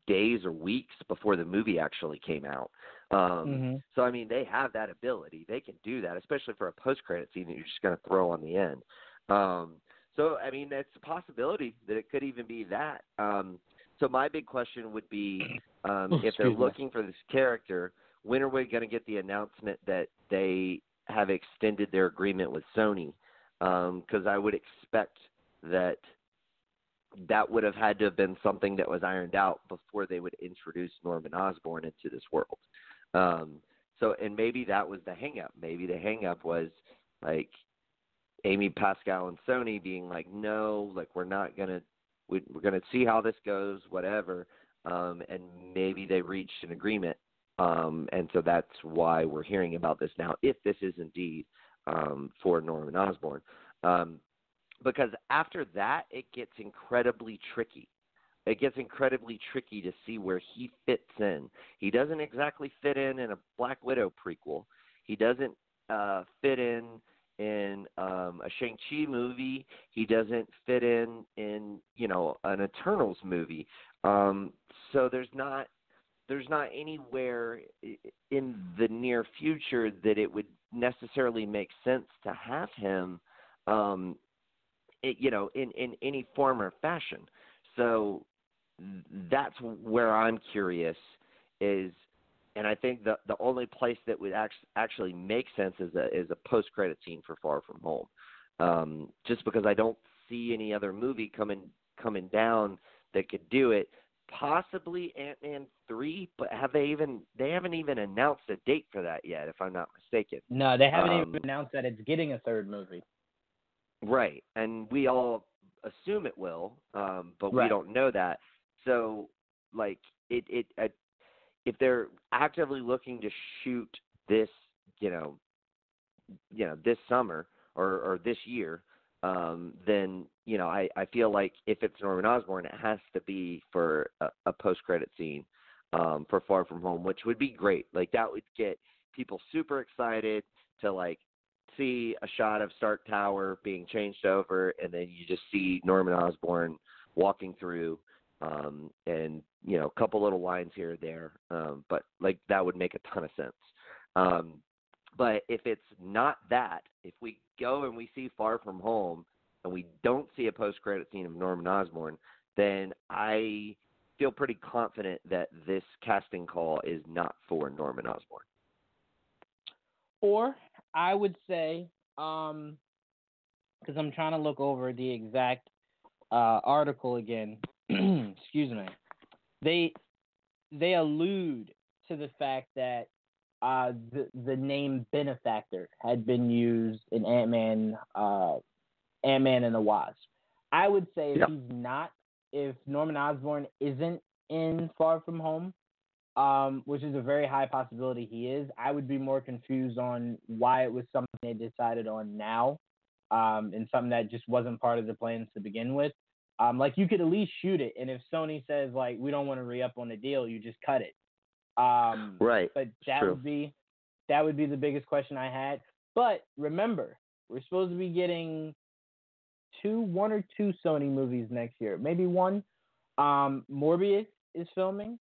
days or weeks before the movie actually came out. Um, mm-hmm. So I mean, they have that ability. They can do that, especially for a post credit scene that you're just going to throw on the end. Um, so I mean, it's a possibility that it could even be that. Um, so my big question would be, um, if they're looking for this character, when are we going to get the announcement that they have extended their agreement with Sony? Because um, I would expect that that would have had to have been something that was ironed out before they would introduce Norman Osborn into this world. Um, so, and maybe that was the hangup. Maybe the hangup was like Amy Pascal and Sony being like, no, like we're not gonna, we, we're gonna see how this goes, whatever. Um, and maybe they reached an agreement, um, and so that's why we're hearing about this now. If this is indeed um, for Norman Osborn, um, because after that it gets incredibly tricky. It gets incredibly tricky to see where he fits in. He doesn't exactly fit in in a Black Widow prequel. He doesn't uh, fit in in um, a Shang Chi movie. He doesn't fit in in you know an Eternals movie. Um, so there's not there's not anywhere in the near future that it would necessarily make sense to have him, um, it, you know, in in any form or fashion. So that's where I'm curious is and I think the the only place that would actually actually make sense is a is a post credit scene for Far From Home, um, just because I don't see any other movie coming coming down that could do it. Possibly Ant Man three, but have they even they haven't even announced a date for that yet, if I'm not mistaken. No, they haven't um, even announced that it's getting a third movie. Right, and we all assume it will, um, but right. we don't know that. So, like it, it, it if they're actively looking to shoot this, you know, you know, this summer or or this year, um, then you know, I I feel like if it's Norman Osborn, it has to be for a, a post credit scene um, for Far From Home, which would be great. Like that would get people super excited to like see a shot of Stark Tower being changed over, and then you just see Norman Osborn walking through um, and you know, a couple little lines here or there, um, but like that would make a ton of sense. Um, but if it's not that, if we go and we see Far From Home and we don't see a post-credit scene of Norman Osborn, then I feel pretty confident that this casting call is not for Norman Osborn. Or I would say, because um, I'm trying to look over the exact uh, article again. excuse me, they they allude to the fact that uh, the the name benefactor had been used in Ant Man, uh, Ant Man and the Wasp. I would say if he's not, if Norman Osborn isn't in Far From Home, um, which is a very high possibility he is, I would be more confused on why it was something they decided on now, um, and something that just wasn't part of the plans to begin with. Um, like you could at least shoot it, and if Sony says like we don't want to re up on the deal, you just cut it. Um, right. But that True. would be that would be the biggest question I had. But remember, we're supposed to be getting two, one or two Sony movies next year, maybe one. Um, Morbius is filming.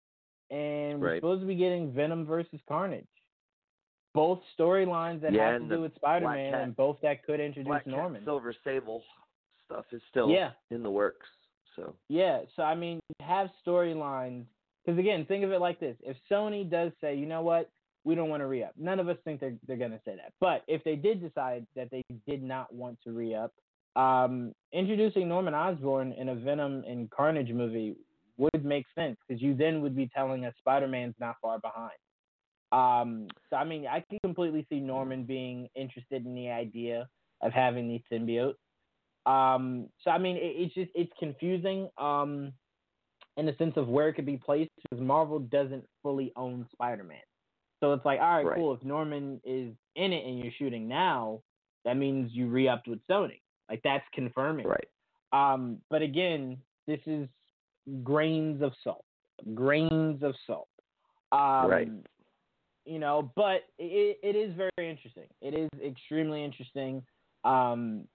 and we're Right. supposed to be getting Venom versus Carnage. Both storylines that Yeah, have to do with Spider-Man, and both that could introduce Black Cat Norman. Silver Sable stuff is still Yeah. in the works. So Yeah, so I mean, have storylines because again, think of it like this: if Sony does say, you know what, we don't want to re-up, none of us think they're they're going to say that. But if they did decide that they did not want to re-up, um, introducing Norman Osborn in a Venom and Carnage movie would make sense because you then would be telling us Spider-Man's not far behind. Um, so I mean, I can completely see Norman being interested in the idea of having these symbiotes. Um, so I mean, it, it's just it's confusing um, in the sense of where it could be placed because Marvel doesn't fully own Spider-Man. So it's like, all right, Right. cool. If Norman is in it and you're shooting now, that means you re-upped with Sony. Like that's confirming. right. Um, but again, this is grains of salt, grains of salt. Um, Right. You know, but it, it is very interesting. It is extremely interesting um,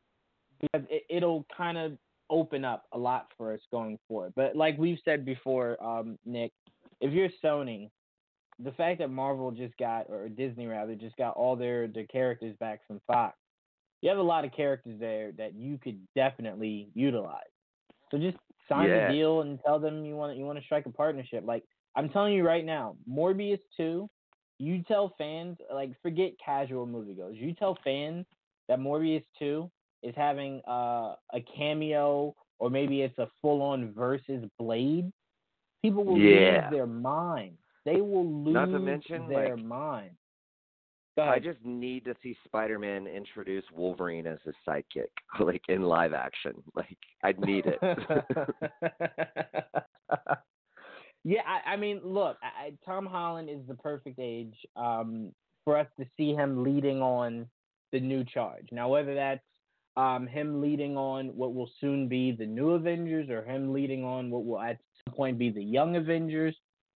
because it, it'll kind of open up a lot for us going forward. But like we've said before, um, Nick, if you're Sony, the fact that Marvel just got or Disney rather just got all their their characters back from Fox, you have a lot of characters there that you could definitely utilize. So just sign Yeah. the deal and tell them you want you want to strike a partnership. Like I'm telling you right now, Morbius two, you tell fans like forget casual moviegoers. You tell fans that Morbius two is having uh, a cameo or maybe it's a full on versus Blade. People will Yeah. lose their mind. They will lose Not to mention, their like, mind. I just need to see Spider-Man introduce Wolverine as his sidekick, like in live action. Like I'd need it. yeah, I, I mean, look, I- Tom Holland is the perfect age um, for us to see him leading on the new charge. Now, whether that's um, him leading on what will soon be the new Avengers or him leading on what will at some point be the young Avengers,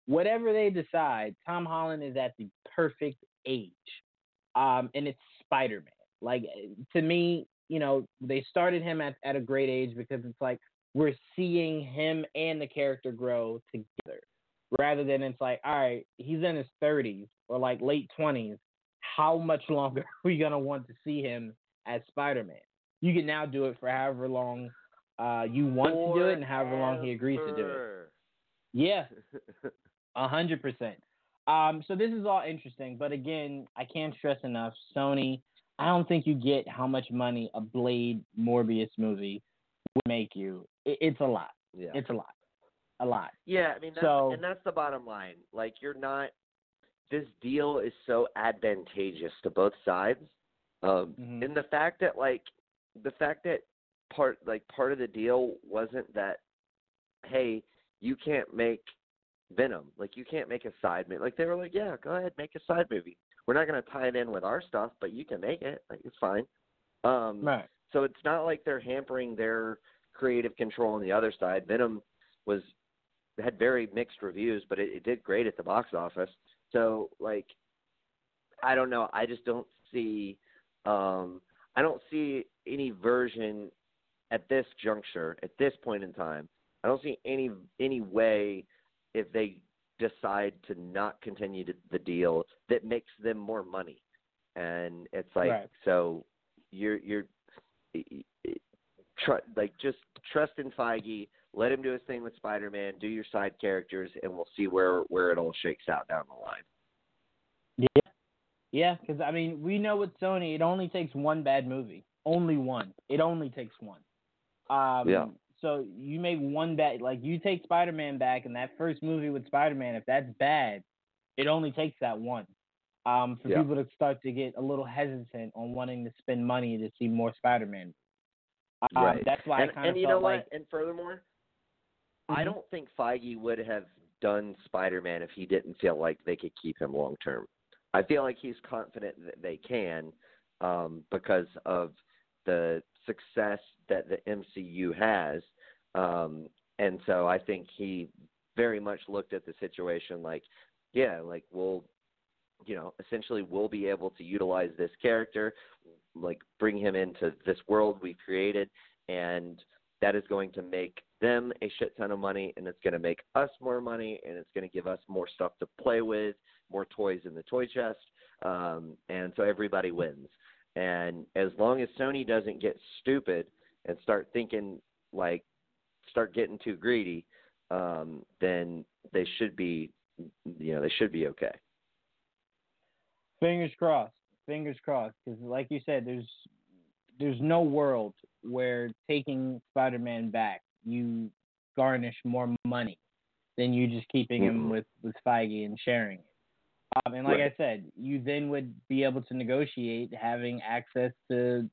whatever they decide, Tom Holland is at the perfect age. Um, and it's Spider Man. Like, to me, you know, they started him at, at a great age because it's like we're seeing him and the character grow together rather than it's like, all right, he's in his 30s or like late 20s. How much longer are we going to want to see him as Spider Man? You can now do it for however long uh, you want to do it and however long he agrees to do it. Yeah, a hundred percent. Um, so this is all interesting, but again, I can't stress enough. Sony, I don't think you get how much money a Blade Morbius movie would make you. It, it's a lot. yeah. It's a lot. A lot. Yeah, I mean, that's, So- and that's the bottom line. Like, you're not. This deal is so advantageous to both sides, um, Mhm. and the fact that like the fact that part like part of the deal wasn't that, hey, you can't make Venom, like you can't make a side movie. Like they were like, yeah, go ahead, make a side movie. We're not gonna tie it in with our stuff, but you can make it. Like it's fine. Um, Right. so it's not like they're hampering their creative control on the other side. Venom was had very mixed reviews, but it, it did great at the box office. So like, I don't know. I just don't see. Um, I don't see any version at this juncture, at this point in time. I don't see any any way if they decide to not continue to, the deal that makes them more money. And it's like Right. so you're you're tr- like just trust in Feige. Let him do his thing with Spider-Man. Do your side characters, and we'll see where where it all shakes out down the line. Yeah. Yeah, because I mean, we know with Sony, it only takes one bad movie. Only one. It only takes one. Um, Yeah. So you make one bad, like you take Spider Man back, and that first movie with Spider Man, if that's bad, it only takes that one. Um, for Yeah. people to start to get a little hesitant on wanting to spend money to see more Spider Man. Um, Right. That's why and I kind of and you felt know like what? And furthermore, I Mhm. don't think Feige would have done Spider-Man if he didn't feel like they could keep him long term. I feel like he's confident that they can um, because of the success that the MCU has, um, and so I think he very much looked at the situation like, yeah, like we'll, you know, essentially we'll be able to utilize this character, like bring him into this world we've created, and that is going to make them a shit ton of money and it's going to make us more money and it's going to give us more stuff to play with, more toys in the toy chest. Um, and so everybody wins. And as long as Sony doesn't get stupid and start thinking like, start getting too greedy, um, then they should be, you know, they should be okay. Fingers crossed. Fingers crossed. Because, like you said, there's there's no world where taking Spider-Man back you garnish more money than you just keeping mm-hmm. him with with Feige and sharing it. Um, and like right. I said, you then would be able to negotiate having access to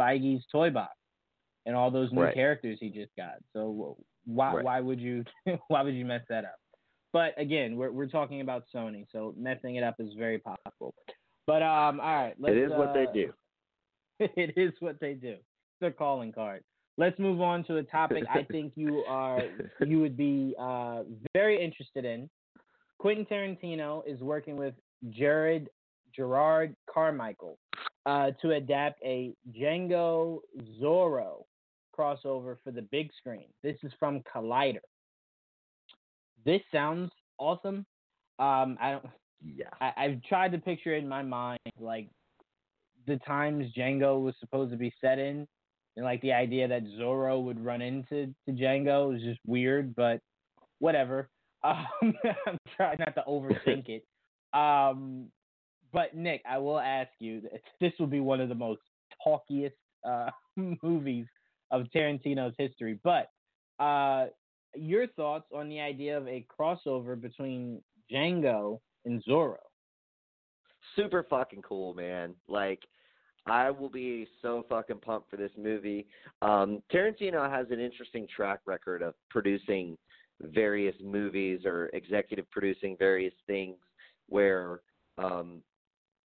Feige's toy box and all those new right. characters he just got. So why right. why would you why would you mess that up? But again, we're we're talking about Sony, so messing it up is very possible. But um, all right, it is uh, what they do. it is what they do. It's a calling card. Let's move on to a topic I think you are you would be uh, very interested in. Quentin Tarantino is working with Jared Jerrod Carmichael uh, to adapt a Django Zorro crossover for the big screen. This is from Collider. This sounds awesome. Um, I don't. Yeah. I, I've tried to picture it in my mind, like the times Django was supposed to be set in, and like the idea that Zorro would run into to Django is just weird, but whatever. Um, I'm trying not to overthink it. Um, but Nick, I will ask you. This will be one of the most talkiest uh, movies of Tarantino's history. But uh, your thoughts on the idea of a crossover between Django and Zorro? Super fucking cool, man. Like I will be so fucking pumped for this movie. Um, Tarantino has an interesting track record of producing various movies or executive producing various things where, um,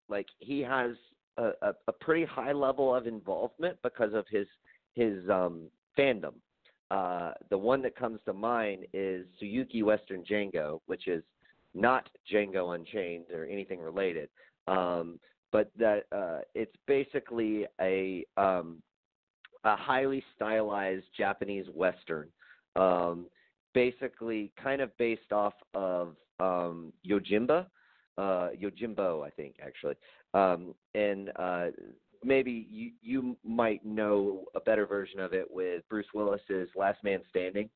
like, he has a, a, a pretty high level of involvement because of his his um, fandom. Uh, the one that comes to mind is Sukiyaki Western Django, which is not Django Unchained or anything related. Um, but that uh, it's basically a um, a highly stylized Japanese western, um, basically kind of based off of um, Yojimba, uh, Yojimbo, I think actually, um, and uh, maybe you you might know a better version of it with Bruce Willis's Last Man Standing,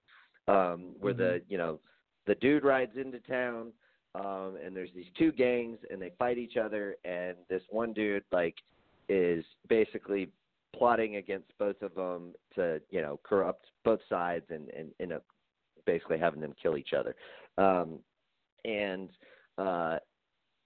um, where mm-hmm. the you know the dude rides into town um, and there's these two gangs, and they fight each other, and this one dude like is basically plotting against both of them to you know corrupt both sides and and end up basically having them kill each other, um, and uh,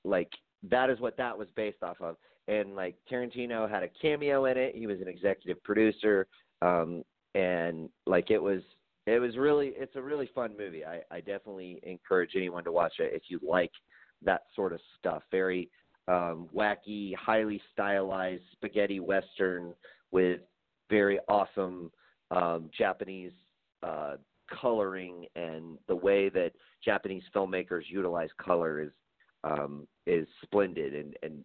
like that is what that was based off of. And like Tarantino had a cameo in it. He was an executive producer, um, and like it was it was really it's a really fun movie. I, I definitely encourage anyone to watch it if you like that sort of stuff. Very um, wacky, highly stylized spaghetti western with very awesome um, Japanese uh, coloring and the way that Japanese filmmakers utilize color is um, is splendid and and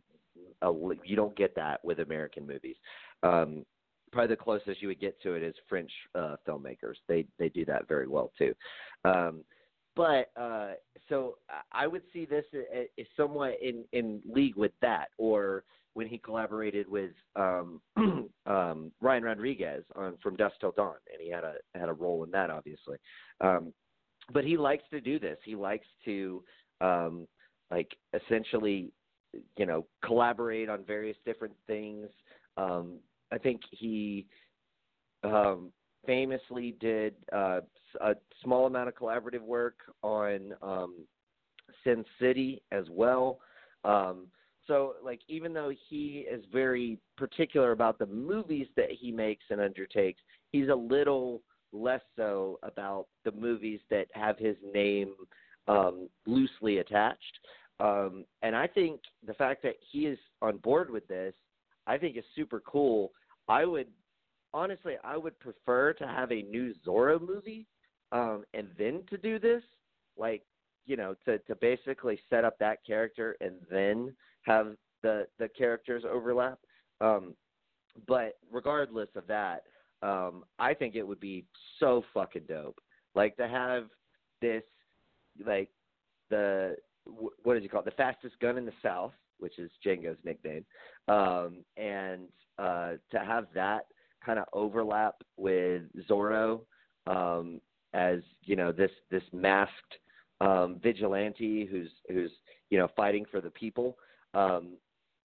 uh, you don't get that with American movies. Um, probably the closest you would get to it is French uh, filmmakers. They they do that very well too. Um, but uh, so I would see this as somewhat in in league with that, or when he collaborated with um, um, Ryan Rodriguez on From Dusk Till Dawn, and he had a had a role in that, obviously. Um, but he likes to do this. He likes to um, like essentially, you know, collaborate on various different things. Um, I think he um, famously did uh, a small amount of collaborative work on um, Sin City as well. Um, so, like, even though he is very particular about the movies that he makes and undertakes, he's a little less so about the movies that have his name um, loosely attached. Um, and I think the fact that he is on board with this, I think is super cool I would honestly, I would prefer to have a new Zorro movie, um, and then to do this, like you know, to to basically set up that character and then have the the characters overlap. Um, but regardless of that, um, I think it would be so fucking dope. Like to have this, like the wh- what is he called? The fastest gun in the South, which is Django's nickname, um, and uh, to have that kind of overlap with Zorro um, as you know this this masked um, vigilante who's who's you know fighting for the people. Um,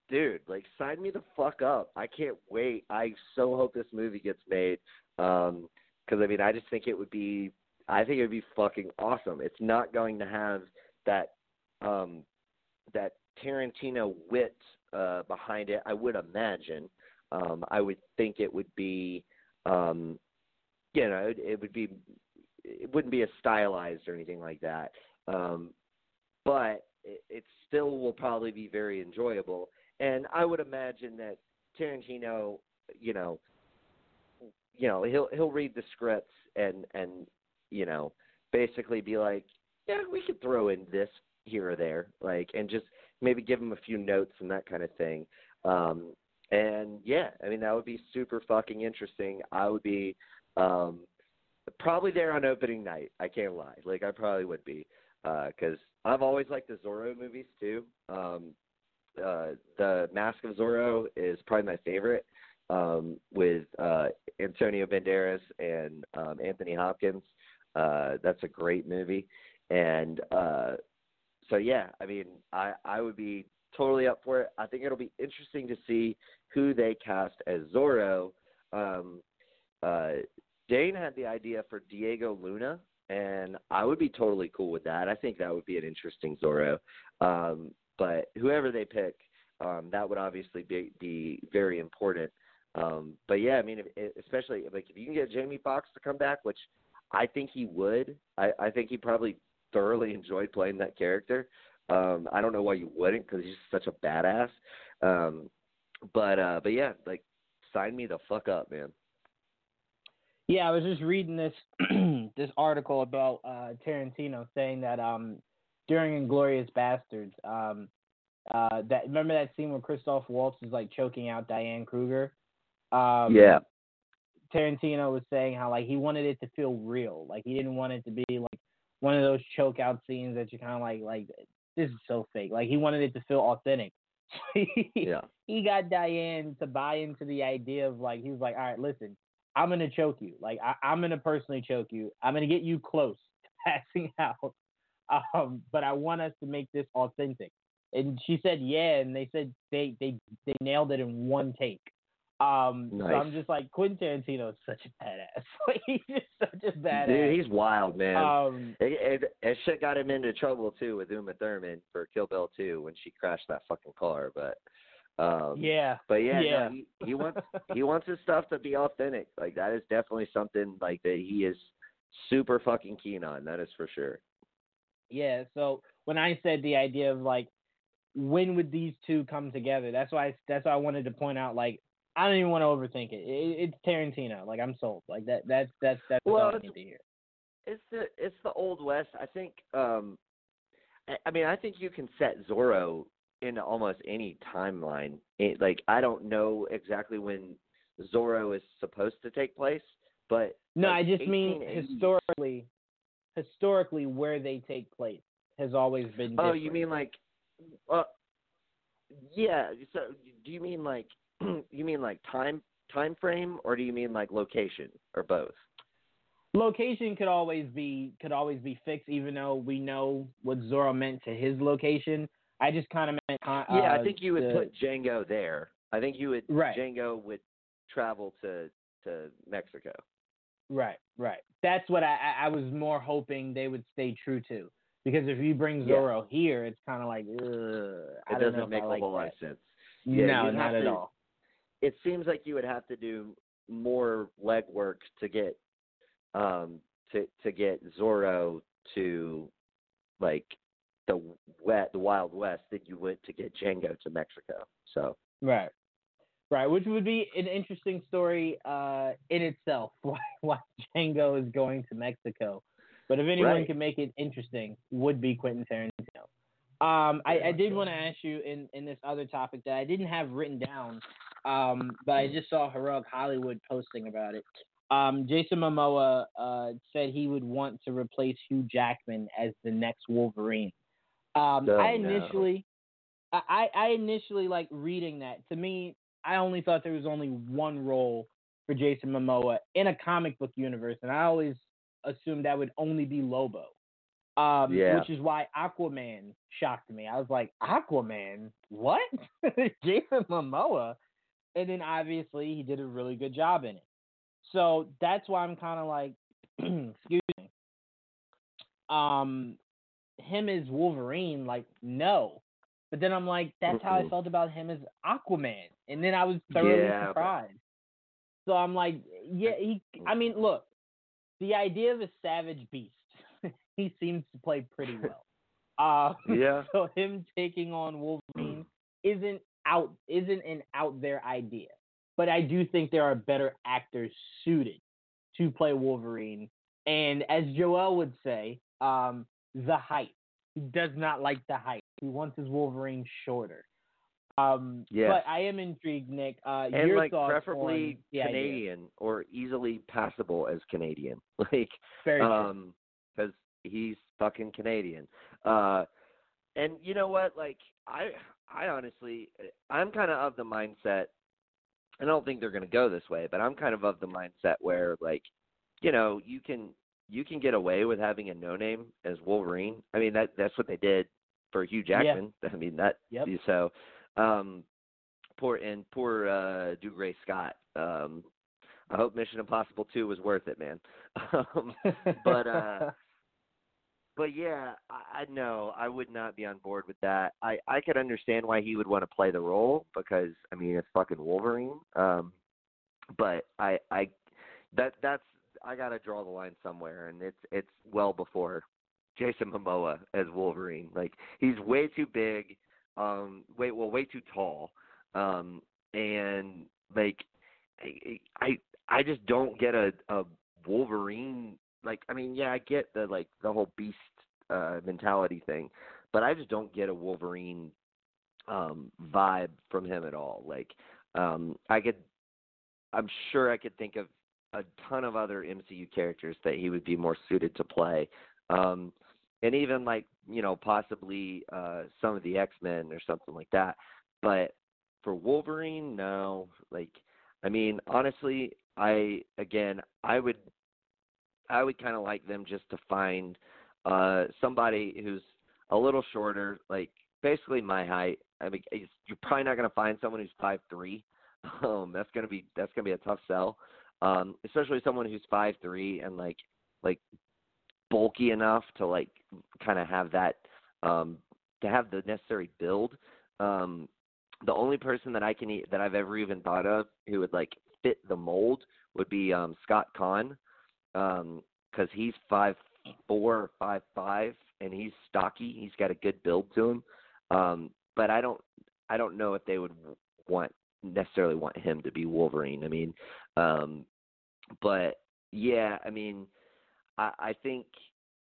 dude, like sign me the fuck up. I can't wait. I so hope this movie gets made. Um 'cause I mean, I just think it would be I think it would be fucking awesome. It's not going to have that um that Tarantino wit uh behind it, I would imagine. Um I would think it would be um you know, it, it would be it wouldn't be as stylized or anything like that. Um but it, it still will probably be very enjoyable and I would imagine that Tarantino, you know, you know, he'll he'll read the scripts and and you know, basically be like, yeah, we could throw in this here or there, like, and just maybe give him a few notes and that kind of thing. Um, and yeah, I mean that would be super fucking interesting. I would be um, probably there on opening night. I can't lie, like I probably would be because I've always liked the Zorro movies too. Um, uh, the Mask of Zorro is probably my favorite um, with uh, Antonio Banderas and um, Anthony Hopkins. Uh, that's a great movie, and uh, so yeah, I mean, I I would be totally up for it. I think it'll be interesting to see who they cast as Zorro. Um, uh, Dane had the idea for Diego Luna, and I would be totally cool with that. I think that would be an interesting Zorro. Um, but whoever they pick, um, that would obviously be, be very important. Um, but yeah, I mean, if, especially like if you can get Jamie Foxx to come back, which I think he would. I, I think he probably thoroughly enjoyed playing that character. Um, I don't know why you wouldn't because he's such a badass. Um, but uh, but yeah, like sign me the fuck up, man. Yeah, I was just reading this this article about uh, Tarantino saying that um, during Inglourious Basterds, um, uh, that remember that scene where Christoph Waltz is like choking out Diane Kruger. Um, yeah. Tarantino was saying how like he wanted it to feel real, like he didn't want it to be like one of those choke out scenes that you kind of like like this is so fake. Like he wanted it to feel authentic. yeah. He got Diane to buy into the idea of like he was like, all right, listen, I'm gonna choke you. Like I, I'm gonna personally choke you. I'm gonna get you close to passing out. Um, but I want us to make this authentic. And she said, yeah, and they said they they they nailed it in one take. Um, nice. so I'm just like Quentin Tarantino is such a badass. like he's just such a badass. Dude, he's wild, man. Um, it, it, it shit got him into trouble too with Uma Thurman for Kill Bill 2 when she crashed that fucking car. But um, yeah, but yeah, yeah. No, he, he wants he wants his stuff to be authentic. Like that is definitely something like that he is super fucking keen on. That is for sure. Yeah. So when I said the idea of like when would these two come together, that's why I, that's why I wanted to point out like I don't even want to overthink it. it. It's Tarantino. Like I'm sold. Like that. That's that's that's well, all I need to hear. It's the it's the old west. I think. um I, I mean, I think you can set Zorro into almost any timeline. It, like I don't know exactly when Zorro is supposed to take place, but no, like I just mean historically. Historically, where they take place has always been. Oh, you mean like? Uh, yeah. So, do you mean like? you mean like time time frame, or do you mean like location, or both? location could always be could always be fixed, even though we know what Zorro meant to his location. I just kind of meant. Uh, yeah, I think you would the- put Django there. I think you would. Right. Django would travel to to Mexico. Right, right. That's what I, I was more hoping they would stay true to. Because if you bring Yeah. Zorro here, it's kind of like, It don't know doesn't make I a like whole lot of sense. Yeah, no, not at to- all. It seems like you would have to do more legwork to get um to to get Zorro to like the wet the Wild West than you would to get Django to Mexico. So Right, right. Which would be an interesting story uh, in itself. Why why Django is going to Mexico, but if anyone Right. can make it interesting, would be Quentin Tarantino. Um, I, I did want to ask you in, in this other topic that I didn't have written down, um, but I just saw Heroic Hollywood posting about it. Um, Jason Momoa uh, said he would want to replace Hugh Jackman as the next Wolverine. Um, Oh, I no. initially, I, I initially like reading that. To me, I only thought there was only one role for Jason Momoa in a comic book universe, and I always assumed that would only be Lobo. Um, Yeah. Which is why Aquaman shocked me. I was like, Aquaman? What? Jason Momoa? And then obviously he did a really good job in it. So that's why I'm kind of like, excuse me. Um, him as Wolverine, like, no. But then I'm like, that's how I felt about him as Aquaman. And then I was thoroughly Yeah, but- surprised. So I'm like, yeah, he. I mean, look, the idea of a savage beast, he seems to play pretty well. Uh, Yeah. so him taking on Wolverine isn't out isn't an out there idea. But I do think there are better actors suited to play Wolverine. And as Joel would say, um, the height. He does not like the height. He wants his Wolverine shorter. Um, Yes. But I am intrigued, Nick. Uh, and your like thoughts preferably on the idea. Canadian or easily passable as Canadian. Like Very true. um because he's fucking Canadian. Uh and you know what? Like I I honestly I'm kind of of the mindset I don't think they're going to go this way, but I'm kind of of the mindset where like you know, you can you can get away with having a no name as Wolverine. I mean that that's what they did for Hugh Yeah. Jackman. I mean that Yep. so um poor and poor uh Dougray Scott. Um I hope Mission Impossible 2 was worth it, man. Um but, uh, but yeah, I, I no, I would not be on board with that. I I could understand why he would want to play the role because I mean it's fucking Wolverine. Um, but I I that that's I gotta draw the line somewhere, and it's it's well before Jason Momoa as Wolverine. Like he's way too big, um, way well way too tall, um, and like I I I just don't get a a Wolverine like I mean yeah I get the like the whole beast uh mentality thing, but I just don't get a Wolverine um vibe from him at all. Like um I could I'm sure I could think of a ton of other MCU characters that he would be more suited to play. Um and even like, you know, possibly uh some of the X-Men or something like that. But for Wolverine, no. Like I mean, honestly, I again, I would I would kind of like them just to find uh somebody who's a little shorter, like basically my height. I mean, you're probably not going to find someone who's five three. Um, that's gonna be that's gonna be a tough sell. Um, especially someone who's five three and like like bulky enough to like kind of have that um to have the necessary build. Um, the only person that I can e- that I've ever even thought of who would like fit the mold would be um Scott Caan um because he's five four five five and he's stocky he's got a good build to him um but i don't i don't know if they would want necessarily want him to be wolverine i mean um but yeah i mean i i think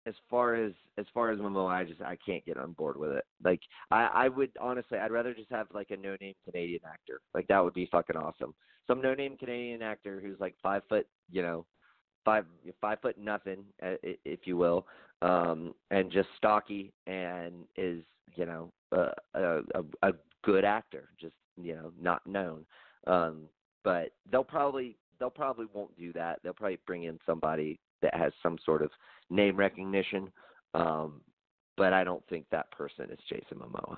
as far as as far as Momoa, I just I can't get on board with it. Like I I would honestly I'd rather just have like a no name Canadian actor. Like that would be fucking awesome. Some no name Canadian actor who's like five foot, you know, five five foot nothing, uh, if you will, um, and just stocky and is you know a a, a a good actor, just you know not known. Um, but they'll probably they'll probably won't do that. They'll probably bring in somebody that has some sort of name recognition. Um, but I don't think that person is Jason Momoa.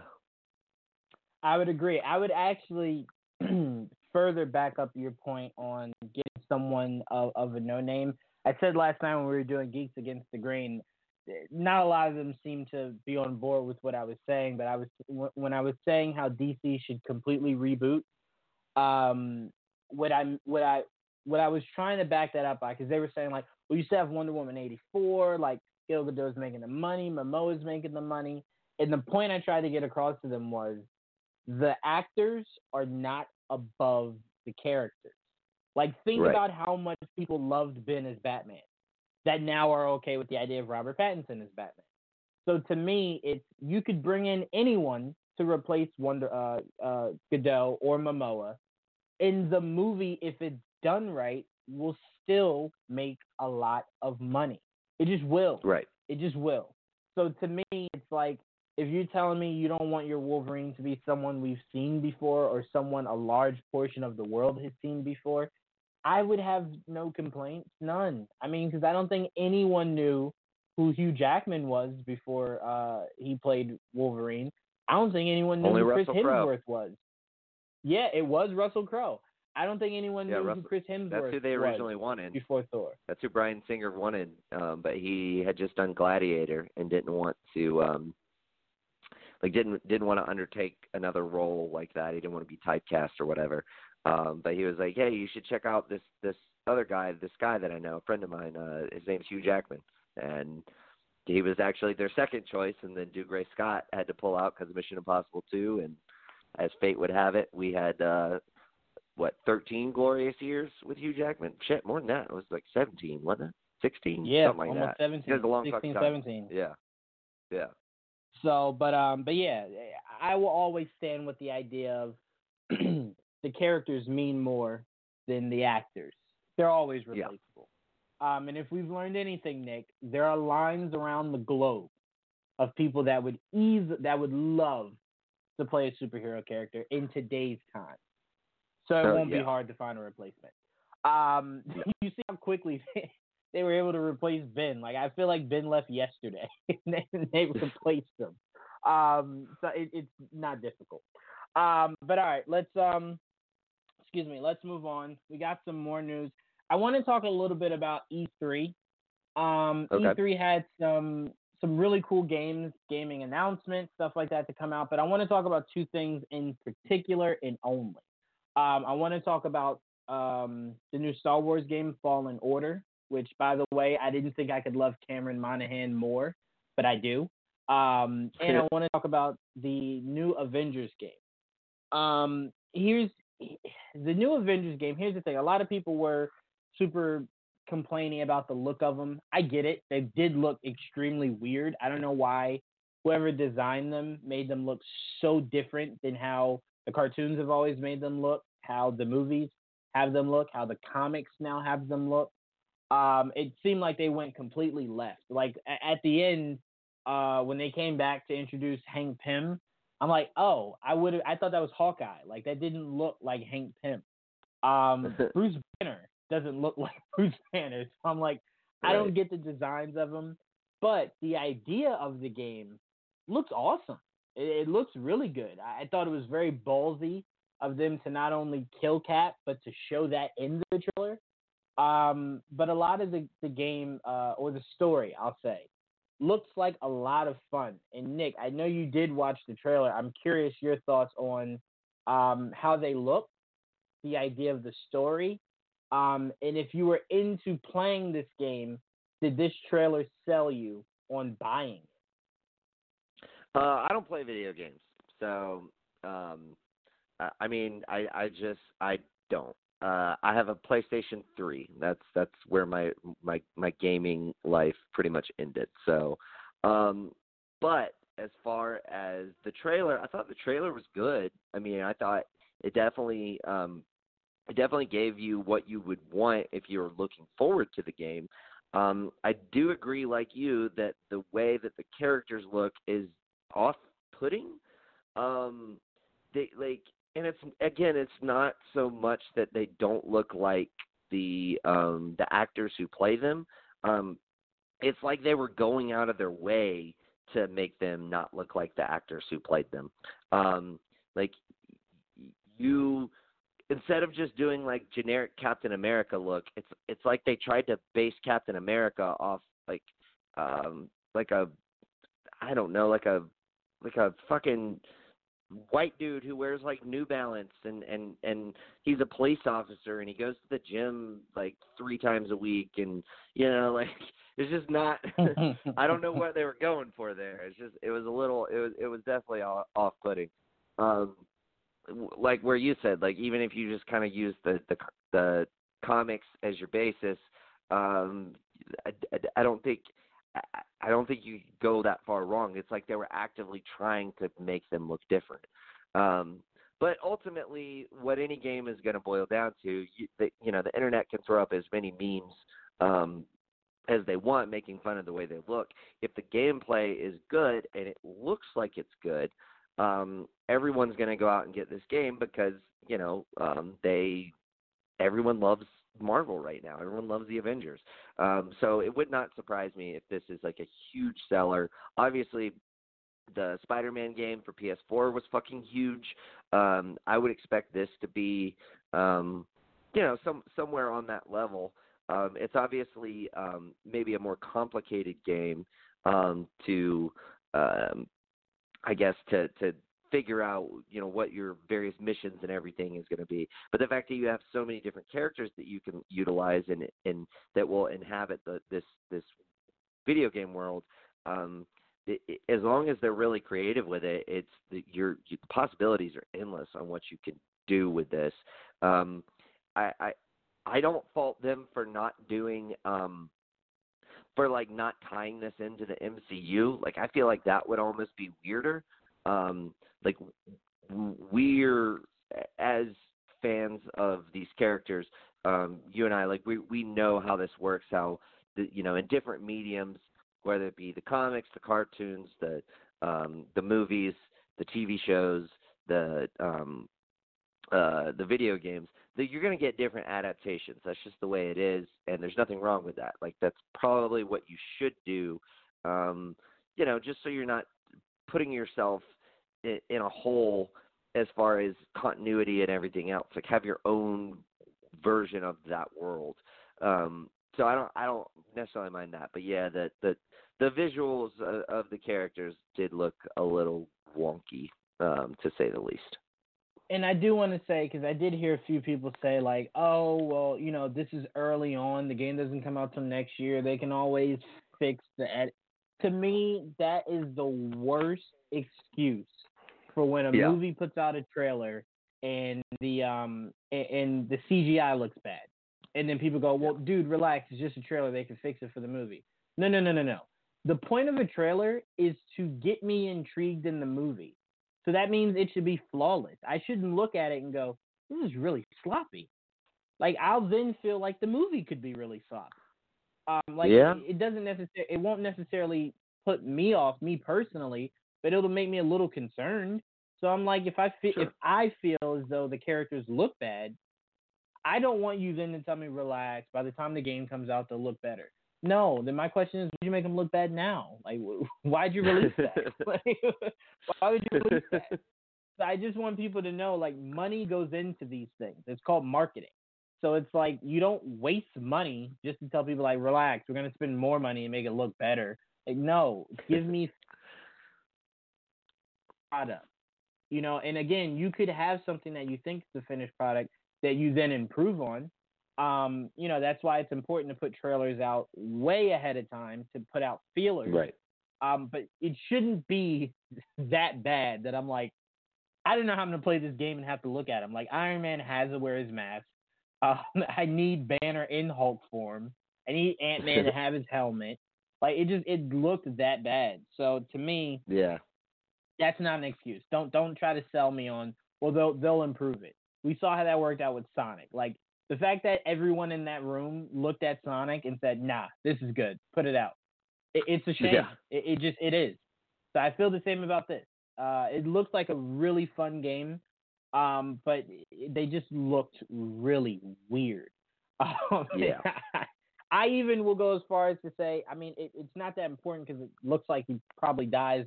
I would agree. I would actually further back up your point on getting someone of, of a no name. I said last night when we were doing Geeks Against the Grain, not a lot of them seem to be on board with what I was saying. But I was when I was saying how DC should completely reboot. Um, what I what I what I was trying to back that up by because they were saying like, well, you still have Wonder Woman eighty four, like Gal Gadot's making the money, Momoa's making the money, and the point I tried to get across to them was the actors are not above the characters. Like, think Right. about how much people loved Ben as Batman that now are okay with the idea of Robert Pattinson as Batman. So to me, it's you could bring in anyone to replace Wonder uh, uh, Gadot or Momoa in the movie. If it's done right, will still make a lot of money. It just will. Right. It just will. So to me, it's like if you're telling me you don't want your Wolverine to be someone we've seen before or someone a large portion of the world has seen before, I would have no complaints, none. I mean, because I don't think anyone knew who Hugh Jackman was before uh, he played Wolverine. I don't think anyone knew Only who Chris Russell Crowe. Hemsworth was. Yeah, it was Russell Crowe. I don't think anyone Yeah, knew Russell- who Chris Hemsworth That's who they originally wanted. before Thor. That's who Bryan Singer wanted, um, but he had just done Gladiator and didn't want to, um, like didn't didn't want to undertake another role like that. He didn't want to be typecast or whatever. Um, but he was like, "Hey, you should check out this this other guy, this guy that I know, a friend of mine. Uh, his name's Hugh Jackman, and he was actually their second choice. And then Dougray Scott had to pull out because of Mission Impossible 2, and as fate would have it, we had uh, what 13 glorious years with Hugh Jackman. Shit, more than that. It was like 17, wasn't it? 16, Yeah, something like almost that. 17, It was a long 16, fucking time. 17. Yeah, yeah. So, but um, but yeah, I will always stand with the idea of the characters mean more than the actors. They're always Yeah. replaceable. Um, and if we've learned anything, Nick, there are lines around the globe of people that would ease that would love to play a superhero character in today's time. So it Oh, won't be hard to find a replacement. Um, you see how quickly they were able to replace Ben. Like I feel like Ben left yesterday, and they, they replaced him. Um, so it, it's not difficult. Um, but all right, let's um, excuse me, let's move on. We got some more news. I want to talk a little bit about E3. Um, Okay. E3 had some some really cool games, gaming announcements, stuff like that to come out. But I want to talk about two things in particular and only. Um, I want to talk about um, the new Star Wars game, Fallen Order, which, by the way, I didn't think I could love Cameron Monaghan more, but I do. Um, and I want to talk about the new Avengers game. Um, here's the new Avengers game. Here's the thing: a lot of people were super complaining about the look of them. I get it; they did look extremely weird. I don't know why whoever designed them made them look so different than how the cartoons have always made them look, how the movies have them look, how the comics now have them look. Um, it seemed like they went completely left. Like at the end, uh, when they came back to introduce Hank Pym, I'm like, oh, I would have. I thought that was Hawkeye. Like that didn't look like Hank Pym. Um, Bruce Banner doesn't look like Bruce Banner. So I'm like, I don't get the designs of them, but the idea of the game looks awesome. It, it looks really good. I, I thought it was very ballsy of them to not only kill Cap, but to show that in the trailer. Um, but a lot of the, the game uh, or the story, I'll say, looks like a lot of fun. And Nick, I know you did watch the trailer. I'm curious your thoughts on um, how they look, the idea of the story, um, and if you were into playing this game, did this trailer sell you on buying it? Uh, I don't play video games, so um, I, I mean, I I just I don't. Uh, I have a PlayStation 3. That's that's where my my my gaming life pretty much ended. So, um, but as far as the trailer, I thought the trailer was good. I mean, I thought it definitely um, it definitely gave you what you would want if you were looking forward to the game. Um, I do agree, like you, that the way that the characters look is off-putting. Um, they like, and it's again, it's not so much that they don't look like the um, the actors who play them. Um, it's like they were going out of their way to make them not look like the actors who played them. Um, like you instead of just doing like generic Captain America look, it's it's like they tried to base Captain America off like um like a I don't know, like a like a fucking white dude who wears like New Balance and and and he's a police officer and he goes to the gym like three times a week and you know like it's just not I don't know what they were going for there. It's just it was a little it was it was definitely off putting. Um like where you said like even if you just kind of use the the the comics as your basis um I, I, I don't think I- don't think you go that far wrong. It's like they were actively trying to make them look different. Um but ultimately, what any game is going to boil down to, you, the, you know, the internet can throw up as many memes um, as they want, making fun of the way they look. If the gameplay is good and it looks like it's good, um, everyone's going to go out and get this game because you know um, they everyone loves Marvel right now. Everyone loves the Avengers. Um, so it would not surprise me if this is like a huge seller. Obviously, the Spider-Man game for PS4 was fucking huge. Um, I would expect this to be, um, you know, some somewhere on that level. Um, it's obviously um, maybe a more complicated game um, to, um, I guess, to to figure out you know what your various missions and everything is going to be. But the fact that you have so many different characters that you can utilize and and that will inhabit the, this this video game world. Um, as long as they're really creative with it, it's the, your, your possibilities are endless on what you can do with this. Um, I, I I don't fault them for not doing um for like not tying this into the MCU. Like I feel like that would almost be weirder. Um like we're as fans of these characters, um you and I like we we know how this works, how the, you know in different mediums, whether it be the comics, the cartoons, the um the movies, the TV shows, the um uh the video games that you're going to get different adaptations. That's just the way it is, and there's nothing wrong with that. Like that's probably what you should do. Um, you know, just so you're not putting yourself in, a whole as far as continuity and everything else. Like have your own version of that world. Um, so I don't I don't necessarily mind that, but yeah, the the the visuals of, of the characters did look a little wonky, um, to say the least and I do want to say because I did hear a few people say like, oh well, you know, this is early on. The game doesn't come out till next year. They can always fix the edit. To me, that is the worst excuse for when a yeah. movie puts out a trailer and the um and the CGI looks bad, and then people go, well, dude, relax. It's just a trailer. They can fix it for the movie. No, no, no, no, no. The point of a trailer is to get me intrigued in the movie. So that means it should be flawless. I shouldn't look at it and go, this is really sloppy. Like I'll then feel like the movie could be really sloppy. Um, like yeah. it doesn't necessarily, it won't necessarily put me off, me personally, but it'll make me a little concerned. So I'm like, if I feel, sure. if I feel as though the characters look bad, I don't want you then to tell me relax. By the time the game comes out, they'll look better. No, then my question is, would you make them look bad now? Like, why'd you release that? like, why would you release that? So I just want people to know, like, money goes into these things. It's called marketing. So it's like you don't waste money just to tell people, like, relax, we're gonna spend more money and make it look better. Like, no, give me product. You know, and again, you could have something that you think is the finished product that you then improve on um, you know, that's why it's important to put trailers out way ahead of time to put out feelers. Right. Um, but it shouldn't be that bad that I'm like, I don't know how I'm gonna play this game and have to look at him. Like Iron Man has to wear his mask. Um, I need Banner in Hulk form. I need Ant Man to have his helmet. Like it just it looked that bad. So to me, yeah, that's not an excuse. Don't don't try to sell me on. Well, they'll they'll improve it. We saw how that worked out with Sonic. Like the fact that everyone in that room looked at Sonic and said, "Nah, this is good. Put it out." It, it's a shame. Yeah. It, it, just it is. So I feel the same about this. Uh, it looks like a really fun game, um, but they just looked really weird. Um, yeah. I even will go as far as to say, I mean, it, it's not that important because it looks like he probably dies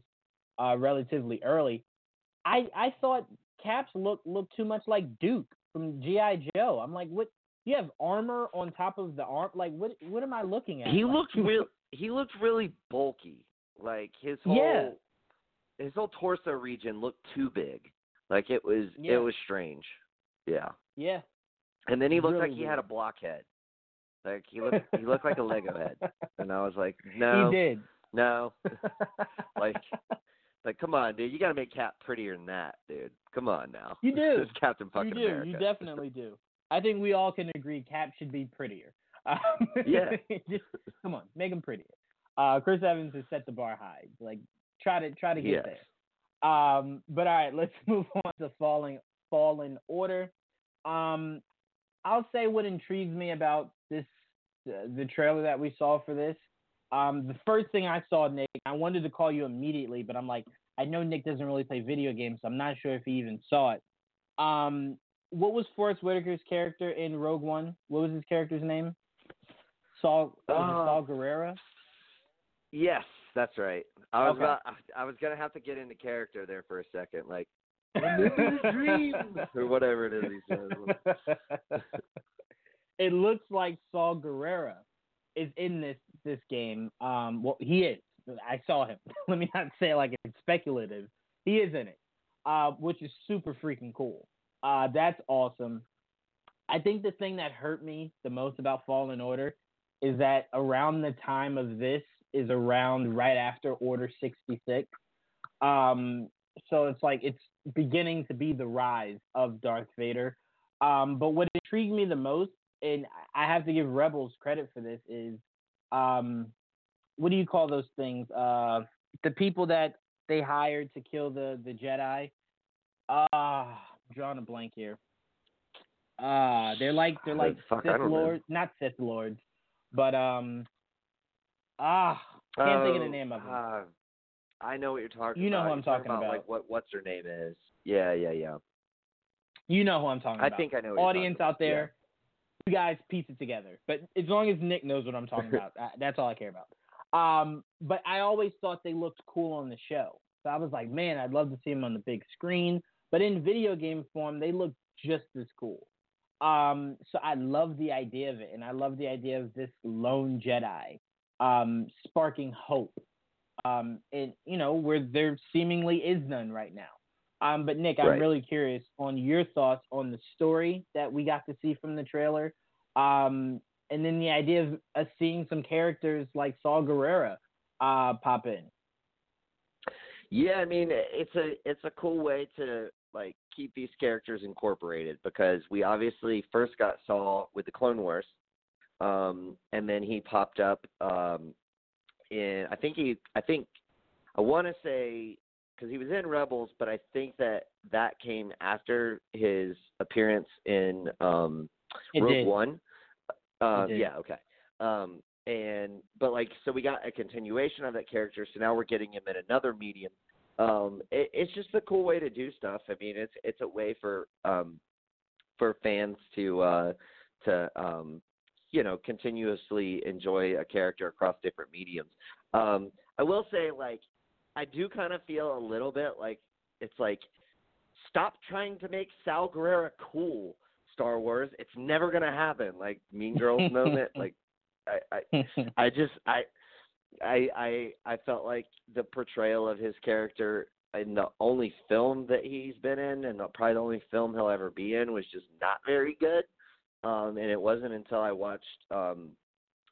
uh, relatively early. I I thought Caps looked looked too much like Duke from GI Joe. I'm like, what? You have armor on top of the arm. Like, what? What am I looking at? He like, looked real. He looked really bulky. Like his whole Yeah. his whole torso region looked too big. Like it was Yeah. it was strange. Yeah. Yeah. And then he looked Really like he had a blockhead. Like he looked he looked like a Lego head. And I was like, no, He did. no. Like like come on, dude, you gotta make Cap prettier than that, dude. Come on now. You do. it's Captain fucking you do. America. You definitely do. I think we all can agree Cap should be prettier. Um, Yeah. just come on, make him prettier. Uh, Chris Evans has set the bar high. Like try to try to get Yes. there. Um, but all right, let's move on to falling Fallen Order. Um, I'll say what intrigues me about this, uh, the trailer that we saw for this. Um, the first thing I saw, Nick, I wanted to call you immediately, but I'm like, I know Nick doesn't really play video games, so I'm not sure if he even saw it. Um, what was Forest Whitaker's character in Rogue One? What was his character's name? Saw was Uh, Saw Gerrera. Yes, that's right. I was Okay. about, I was gonna have to get into character there for a second, like "I'm living a dream," or whatever it is he says. it looks like Saw Gerrera is in this this game. Um, well, he is. I saw him. Let me not say like it's speculative. He is in it, uh, which is super freaking cool. Uh, that's awesome. I think the thing that hurt me the most about Fallen Order is that around the time of this is around right after Order 66. Um, so it's like it's beginning to be the rise of Darth Vader. Um, but what intrigued me the most, and I have to give Rebels credit for this, is um, what do you call those things? Uh, the people that they hired to kill the the Jedi. Ah, I'm drawing a blank here. Ah, they're like they're like Fuck, Sith don't know. lords, not Sith lords, but um, ah, can't think of the Oh, name of them. uh, I know what you're talking You know about. who I'm You're talking about, about. Like what what's her name is? Yeah, yeah, yeah. You know who I'm talking I about. think I know. What you're Audience out there, you guys piece it together. But as long as Nick knows what I'm talking about, that's all I care about. Um, but I always thought they looked cool on the show. So I was like, man, I'd love to see them on the big screen. But in video game form, they look just as cool. Um, so I love the idea of it, and I love the idea of this lone Jedi um, sparking hope. Um, and you know where there seemingly is none right now. Um, but Nick, I'm really curious on your thoughts on the story that we got to see from the trailer, um, and then the idea of us seeing some characters like Saw Gerrera uh, pop in. Yeah, I mean it's a it's a cool way to like keep these characters incorporated because we obviously first got Saw with the Clone Wars, um, and then he popped up um, in I think he I think I want to say because he was in Rebels, but I think that that came after his appearance in um, It Rogue did. One. Uh, yeah, okay. Um, and but like so we got a continuation of that character, so now we're getting him in another medium. Um, it, it's just a cool way to do stuff. I mean, it's it's a way for um for fans to uh to um you know continuously enjoy a character across different mediums. Um, I will say like I do kind of feel a little bit like it's like stop trying to make Saw Gerrera cool. Star Wars, it's never gonna happen. Like Mean Girls moment. Like I, I I just I I I I felt like the portrayal of his character in the only film that he's been in and probably the only film he'll ever be in was just not very good. Um and it wasn't until I watched um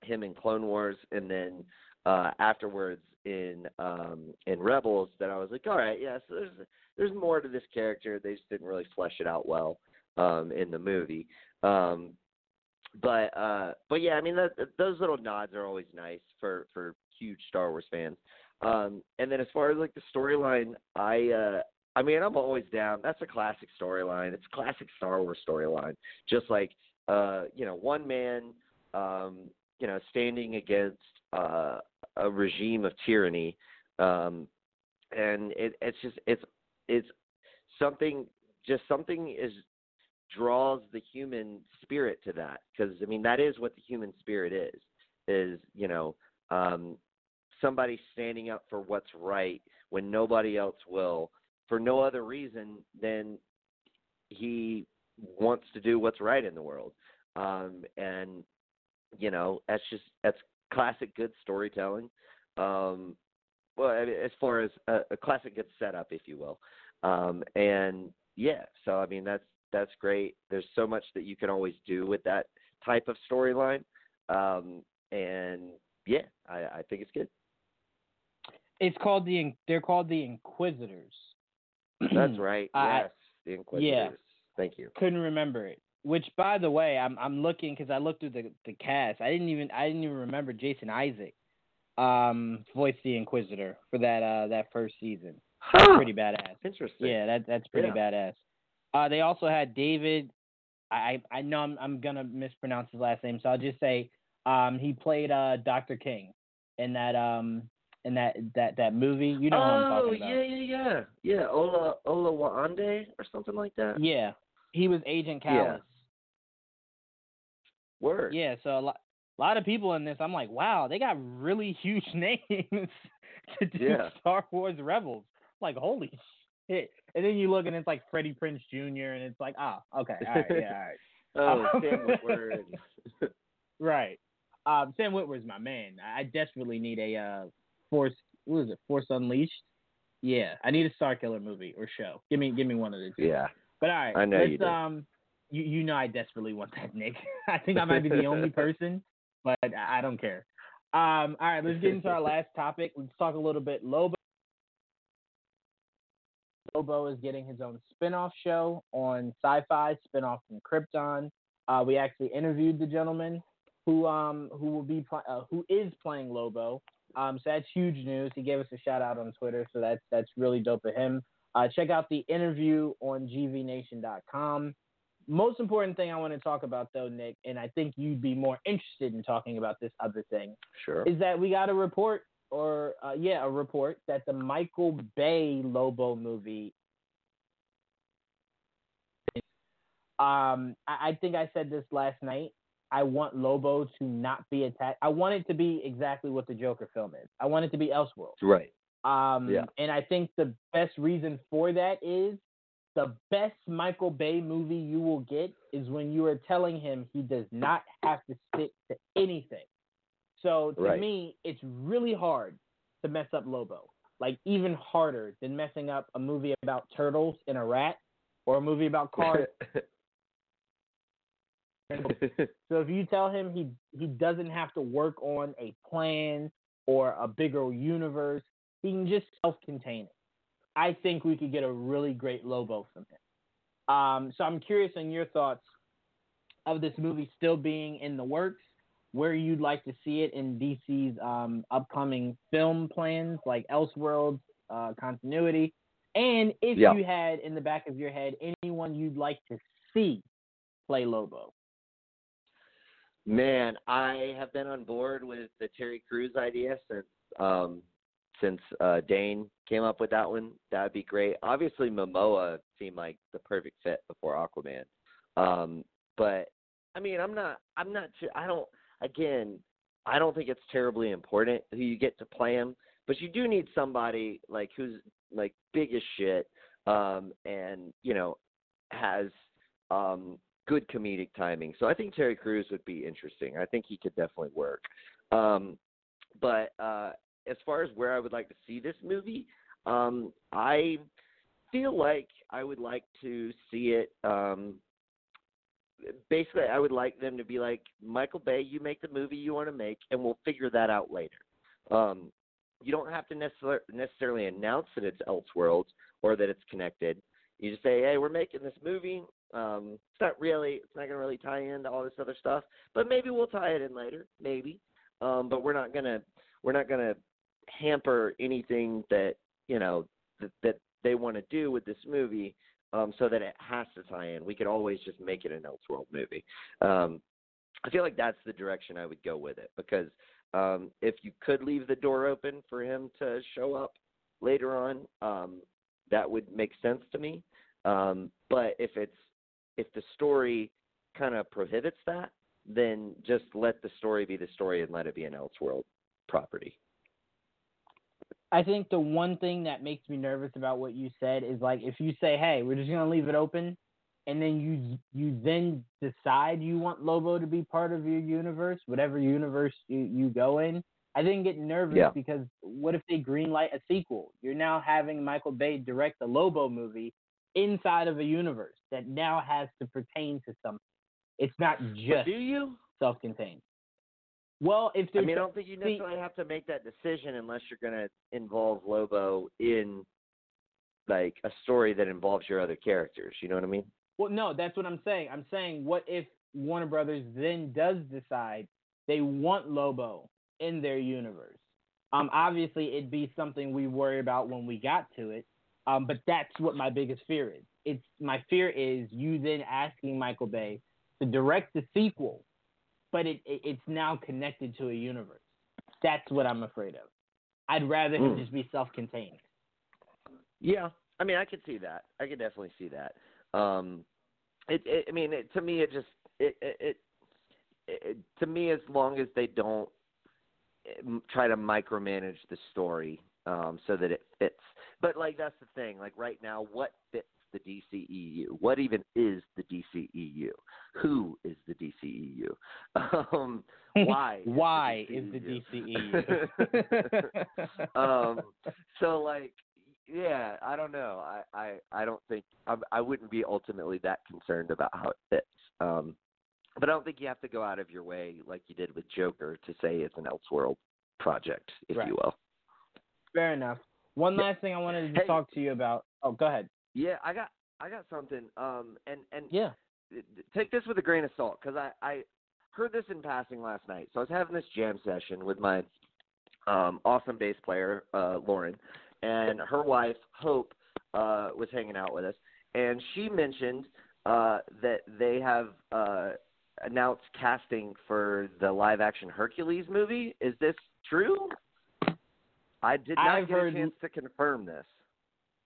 him in Clone Wars and then uh afterwards in um in Rebels that I was like, all right, yes, there's there's more to this character. They just didn't really flesh it out well um in the movie. Um but uh but yeah i mean those little nods are always nice for for huge star wars fans um and then as far as like the storyline i uh i mean i'm always down that's a classic storyline it's a classic star wars storyline just like uh you know one man um you know standing against uh a regime of tyranny um and it it's just it's it's something just something is draws the human spirit to that because i mean that is what the human spirit is is you know um somebody standing up for what's right when nobody else will for no other reason than he wants to do what's right in the world. Um and you know that's just that's classic good storytelling um well I mean, as far as a, a classic good setup if you will um and yeah so i mean that's that's great. There's so much that you can always do with that type of storyline, um, and yeah, I, I think it's good. It's called the they're called the Inquisitors. That's right. I- yes, the Inquisitors. Thank you. Couldn't remember it. Which, by the way, I'm I'm looking because I looked through the the cast. I didn't even I didn't even remember Jason Isaac, um, voiced the Inquisitor for that uh that first season. Huh. Pretty badass. Interesting. Yeah, that that's pretty Yeah. badass. Uh, they also had David. I I know I'm I'm gonna mispronounce his last name, so I'll just say um, he played uh, Dr. King in that um in that that that movie. You know what I'm oh talking about? yeah, yeah, yeah, yeah. Ola Ola Wande or something like that. Yeah, he was Agent Yeah. Word. Yeah, so a lot, a lot of people in this, I'm like, wow, they got really huge names to do Yeah. Star Wars Rebels. Like, holy shit! And then you look and it's like Freddie Prinze Jr. and it's like, ah, okay, all right, yeah, all right, Oh, Um, Sam Witwer. right. Um, Sam Witwer's my man. I I desperately need a uh, Force. What is it? Force Unleashed. Yeah, I need a Starkiller movie or show. Give me, give me one of the two. yeah. But all right, I know let's, you do. um, you you know I desperately want that, Nick. I think I might be the only person, but I don't care. Um, all right, let's get into our last topic. Let's talk a little bit Lobo. Lobo is getting his own spin-off show on Syfy, spin-off from Krypton. Uh, we actually interviewed the gentleman who um who will be pl- uh, who is playing Lobo. Um, so that's huge news. He gave us a shout out on Twitter, so that's that's really dope of him. Uh, check out the interview on gvnation.com. Most important thing I want to talk about, though, Nick, and I think you'd be more interested in talking about this other thing, Sure. is that we got a report, or uh, yeah, a report that the Michael Bay Lobo movie. Um, I, I think I said this last night. I want Lobo to not be attacked. I want it to be exactly what the Joker film is. I want it to be Elseworld. Right. Um, Yeah. And I think the best reason for that is the best Michael Bay movie you will get is when you are telling him he does not have to stick to anything. So to Right. me, it's really hard to mess up Lobo. Like even harder than messing up a movie about turtles and a rat or a movie about cars. So if you tell him he he doesn't have to work on a plan or a bigger universe, he can just self-contain it. I think we could get a really great Lobo from him. Um, so I'm curious on your thoughts of this movie still being in the works, where you'd like to see it in DC's um, upcoming film plans, like Elseworlds uh, continuity, and if Yeah. you had in the back of your head anyone you'd like to see play Lobo. Man, I have been on board with the Terry Crews idea since um since uh Dane came up with that one. That'd be great. Obviously Momoa seemed like the perfect fit before Aquaman. Um but I mean, I'm not I'm not I don't again, I don't think it's terribly important who you get to play him, but you do need somebody like who's like big as shit um and, you know, has um good comedic timing. So I think Terry Crews would be interesting. I think he could definitely work. Um, but uh, as far as where I would like to see this movie, um, I feel like I would like to see it. Um, basically, I would like them to be like Michael Bay. You make the movie you want to make, and we'll figure that out later. Um, you don't have to necessar- necessarily announce that it's Elseworlds or that it's connected. You just say, "Hey, we're making this movie. Um, it's not really, it's not going to really tie into all this other stuff, but maybe we'll tie it in later, maybe. Um, but we're not gonna, we're not gonna hamper anything that you know that, that they want to do with this movie, um, so that it has to tie in. We could always just make it an Elseworld movie. Um, I feel like that's the direction I would go with it because um, if you could leave the door open for him to show up later on, um, that would make sense to me. Um, but if it's if the story kind of prohibits that, then just let the story be the story and let it be an Elseworld property. I think the one thing that makes me nervous about what you said is like if you say, "Hey, we're just gonna leave it open," and then you you then decide you want Lobo to be part of your universe, whatever universe you, you go in. I then get nervous Yeah. because what if they greenlight a sequel? You're now having Michael Bay direct a Lobo movie inside of a universe that now has to pertain to something. It's not just do you? self-contained. Well, if I mean, I don't think you necessarily have to make that decision unless you're going to involve Lobo in like a story that involves your other characters. You know what I mean? Well, no, that's what I'm saying. I'm saying, what if Warner Brothers then does decide they want Lobo in their universe? Um, obviously, it'd be something we worry about when we got to it. Um, but that's what my biggest fear is. it's my fear is you then asking Michael Bay to direct the sequel, but it, it it's now connected to a universe. That's what I'm afraid of. I'd rather him Mm. just be self-contained. Yeah, I mean, I could see that. I could definitely see that. Um, it, it I mean, it, to me, it just it, it, it, it to me, as long as they don't um, try to micromanage the story um, so that it fits. But like that's the thing. Like right now, what fits the DCEU? What even is the DCEU? Who is the DCEU? Um, why? Why is the DCEU? DCEU? um, so like, yeah, I don't know. I I I don't think I I wouldn't be ultimately that concerned about how it fits. Um, but I don't think you have to go out of your way like you did with Joker to say it's an Elseworld project, if Right. you will. Fair enough. One last thing I wanted to Hey. talk to you about. Oh, go ahead. Yeah, I got I got something. Um, and and Yeah. take this with a grain of salt because I I heard this in passing last night. So I was having this jam session with my um awesome bass player uh Lauren and her wife Hope uh was hanging out with us and she mentioned uh that they have uh announced casting for the live action Hercules movie. Is this true? I did not I've get heard- a chance to confirm this.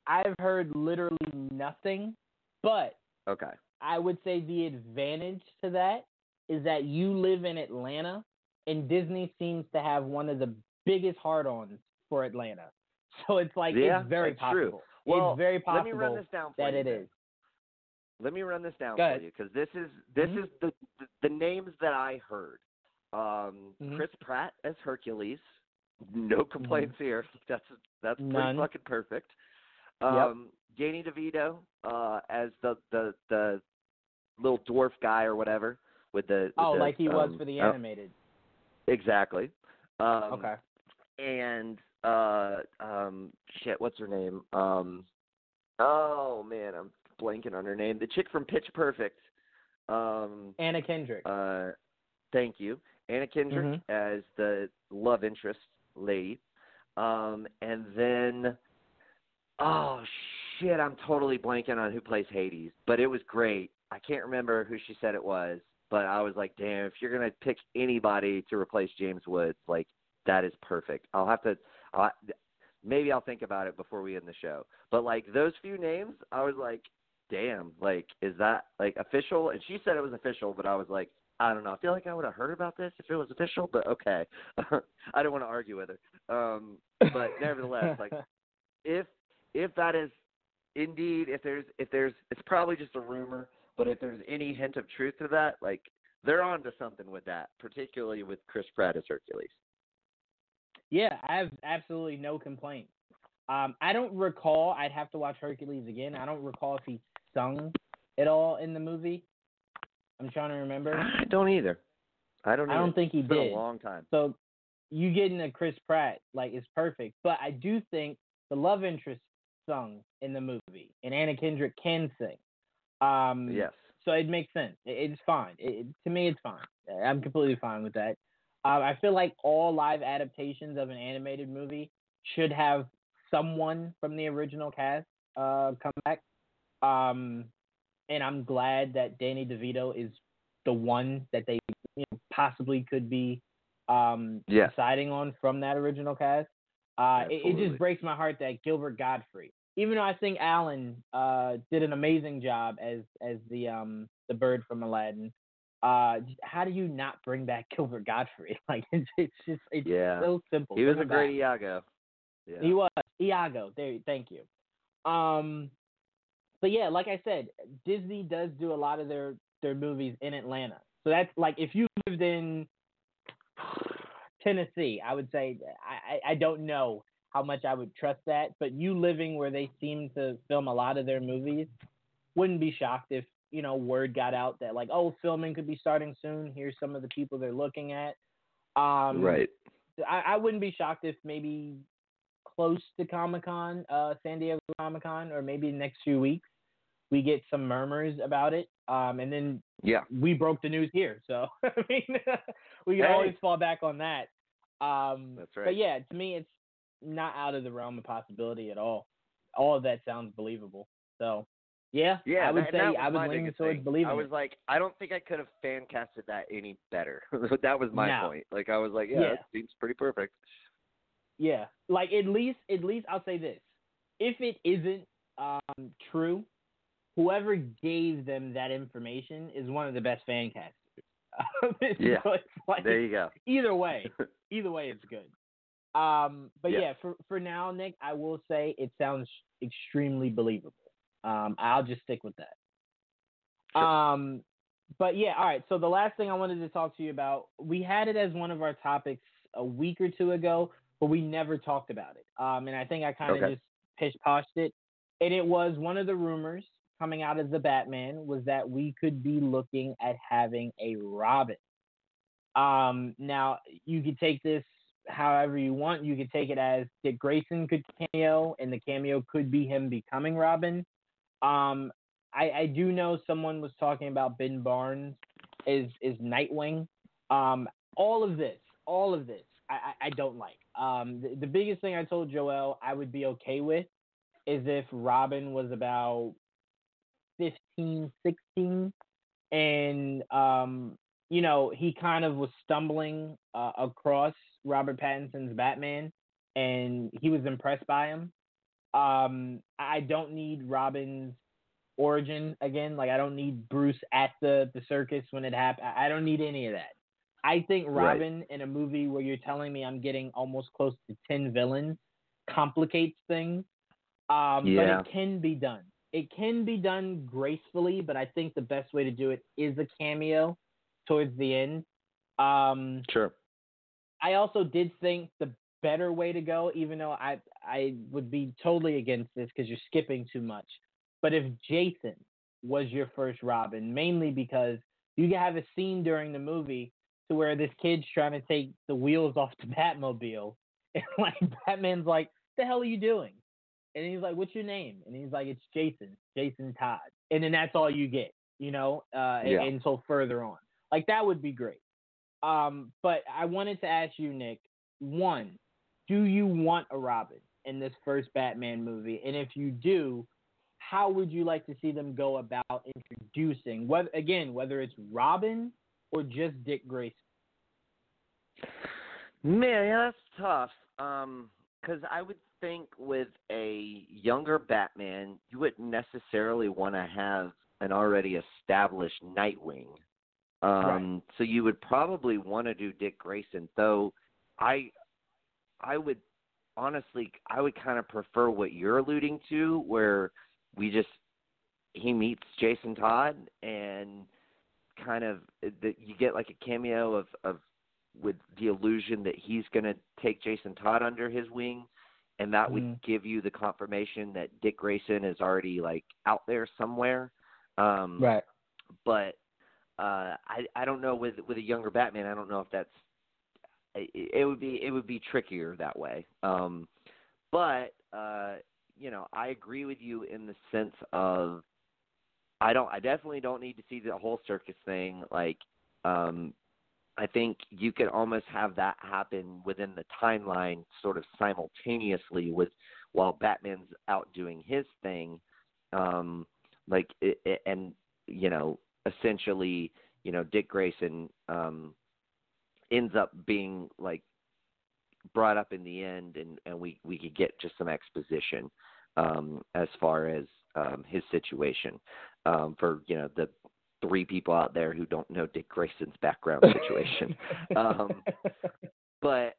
I've heard literally nothing, but Okay. I would say the advantage to that is that you live in Atlanta, and Disney seems to have one of the biggest hard-ons for Atlanta. So it's like Yeah, it's very that's true. possible. Well, it's very possible let me run this down for that you it is. Let me run this down for you because this is this Mhm. is the, the the names that I heard. Um, Mhm. Chris Pratt as Hercules. No complaints here. That's that's Mm-hmm. None. pretty fucking perfect. Um, Danny DeVito uh, as the the the little dwarf guy or whatever with the with Oh, the, like he was um, for the oh, animated. exactly. Um, okay. and uh um shit what's her name um oh man i'm blanking on her name the chick from pitch perfect um Anna Kendrick. uh thank you anna kendrick Mhm. as the love interest lady um and then oh shit i'm totally blanking on who plays hades but it was great i can't remember who she said it was but i was like damn if you're going to pick anybody to replace james woods like that is perfect i'll have to uh, maybe I'll think about it before we end the show. But like those few names, I was like, damn, like is that like official? And she said it was official, but I was like, I don't know. I feel like I would have heard about this if it was official, but okay. I don't want to argue with her. Um, but nevertheless, like if if that is indeed if there's if there's it's probably just a rumor, but if there's any hint of truth to that, like they're on to something with that, particularly with Chris Pratt as Hercules. Yeah, I have absolutely no complaints. Um, I don't recall. I'd have to watch Hercules again. I don't recall if he sung at all in the movie. I'm trying to remember. I don't either. I don't. I don't either. think he It's did. a long time. So you getting a Chris Pratt like is perfect. But I do think the love interest sung in the movie, and Anna Kendrick can sing. Um, Yes. So it makes sense. It, it's fine. It, to me, it's fine. I'm completely fine with that. Um, I feel like all live adaptations of an animated movie should have someone from the original cast uh, come back. Um, and I'm glad that Danny DeVito is the one that they you know, possibly could be um, deciding on from that original cast. Uh, it, it just breaks my heart that Gilbert Gottfried, even though I think Alan uh, did an amazing job as as the um the bird from Aladdin. Uh, how do you not bring back Gilbert Gottfried? Like it's it's just it's Yeah. so simple. He was Bring a great back. Iago. Yeah. He was Iago. There, thank you. Um, but yeah, like I said, Disney does do a lot of their their movies in Atlanta. So that's like if you lived in Tennessee, I would say I, I I don't know how much I would trust that, but you living where they seem to film a lot of their movies, wouldn't be shocked if you know word got out that like oh filming could be starting soon. Here's some of the people they're looking at. Um, right. I, I wouldn't be shocked if maybe close to Comic Con, uh, San Diego Comic Con, or maybe the next few weeks, we get some murmurs about it. Um, and then Yeah. we broke the news here, so I mean, we can Hey. always fall back on that. Um, That's But yeah, to me, it's not out of the realm of possibility at all. All of that sounds believable. So Yeah, Yeah, I would that, say I was leaning towards believing I was like, I don't think I could have fan casted that any better. that was my No. point. Like I was like, yeah, Yeah. that seems pretty perfect. Yeah, like at least, at least I'll say this: if it isn't um, true, whoever gave them that information is one of the best fan casters. Yeah. like There you go. either way, either way, it's good. Um, but Yeah. yeah. for for now, Nick, I will say it sounds extremely believable. Um, I'll just stick with that. Sure. Um, but yeah, all right. So the last thing I wanted to talk to you about, we had it as one of our topics a week or two ago, but we never talked about it. Um, and I think I kind of Okay. just pish poshed it. And it was one of the rumors coming out of the Batman was that we could be looking at having a Robin. Um, now you could take this however you want. You could take it as Dick Grayson could cameo, and the cameo could be him becoming Robin. Um, I, I do know someone was talking about Ben Barnes is is Nightwing. Um, all of this, all of this, I, I, I don't like. Um, the, the biggest thing I told Joel I would be okay with is if Robin was about 15, 16, and um, you know, he kind of was stumbling uh, across Robert Pattinson's Batman, and he was impressed by him. Um, I don't need Robin's origin again. Like, I don't need Bruce at the the circus when it happened. I don't need any of that. I think Right. Robin in a movie where you're telling me I'm getting almost close to ten villains complicates things. Um, Yeah. but it can be done. It can be done gracefully, but I think the best way to do it is a cameo towards the end. Um, Sure. I also did think the better way to go, even though I I would be totally against this because you're skipping too much. But if Jason was your first Robin, mainly because you can have a scene during the movie to where this kid's trying to take the wheels off the Batmobile, and like Batman's like, What "The hell are you doing?" And he's like, "What's your name?" And he's like, "It's Jason, Jason Todd." And then that's all you get, you know, uh, Yeah. until further on. Like that would be great. Um, but I wanted to ask you, Nick, one, do you want a Robin in this first Batman movie? And if you do, how would you like to see them go about introducing whether again, whether it's Robin or just Dick Grayson? Man, yeah, that's tough. Um, because I would think with a younger Batman, you wouldn't necessarily want to have an already established Nightwing. Um, so you would probably want to do Dick Grayson, though. I, I would honestly, I would kind of prefer what you're alluding to, where we just he meets Jason Todd and kind of that you get like a cameo of of with the illusion that he's going to take Jason Todd under his wing, and that would Mhm. give you the confirmation that Dick Grayson is already like out there somewhere. Um, Right. But uh, I I don't know with with a younger Batman. I don't know if that's it, it would be it would be trickier that way. Um, but uh, you know, I agree with you in the sense of I don't I definitely don't need to see the whole circus thing. Like, um, I think you could almost have that happen within the timeline, sort of simultaneously with while Batman's out doing his thing. Um, like, it, it, and you know, essentially, you know, Dick Grayson um, ends up being like brought up in the end, and and we we could get just some exposition um, as far as um, his situation um, for you know the three people out there who don't know Dick Grayson's background situation. um, but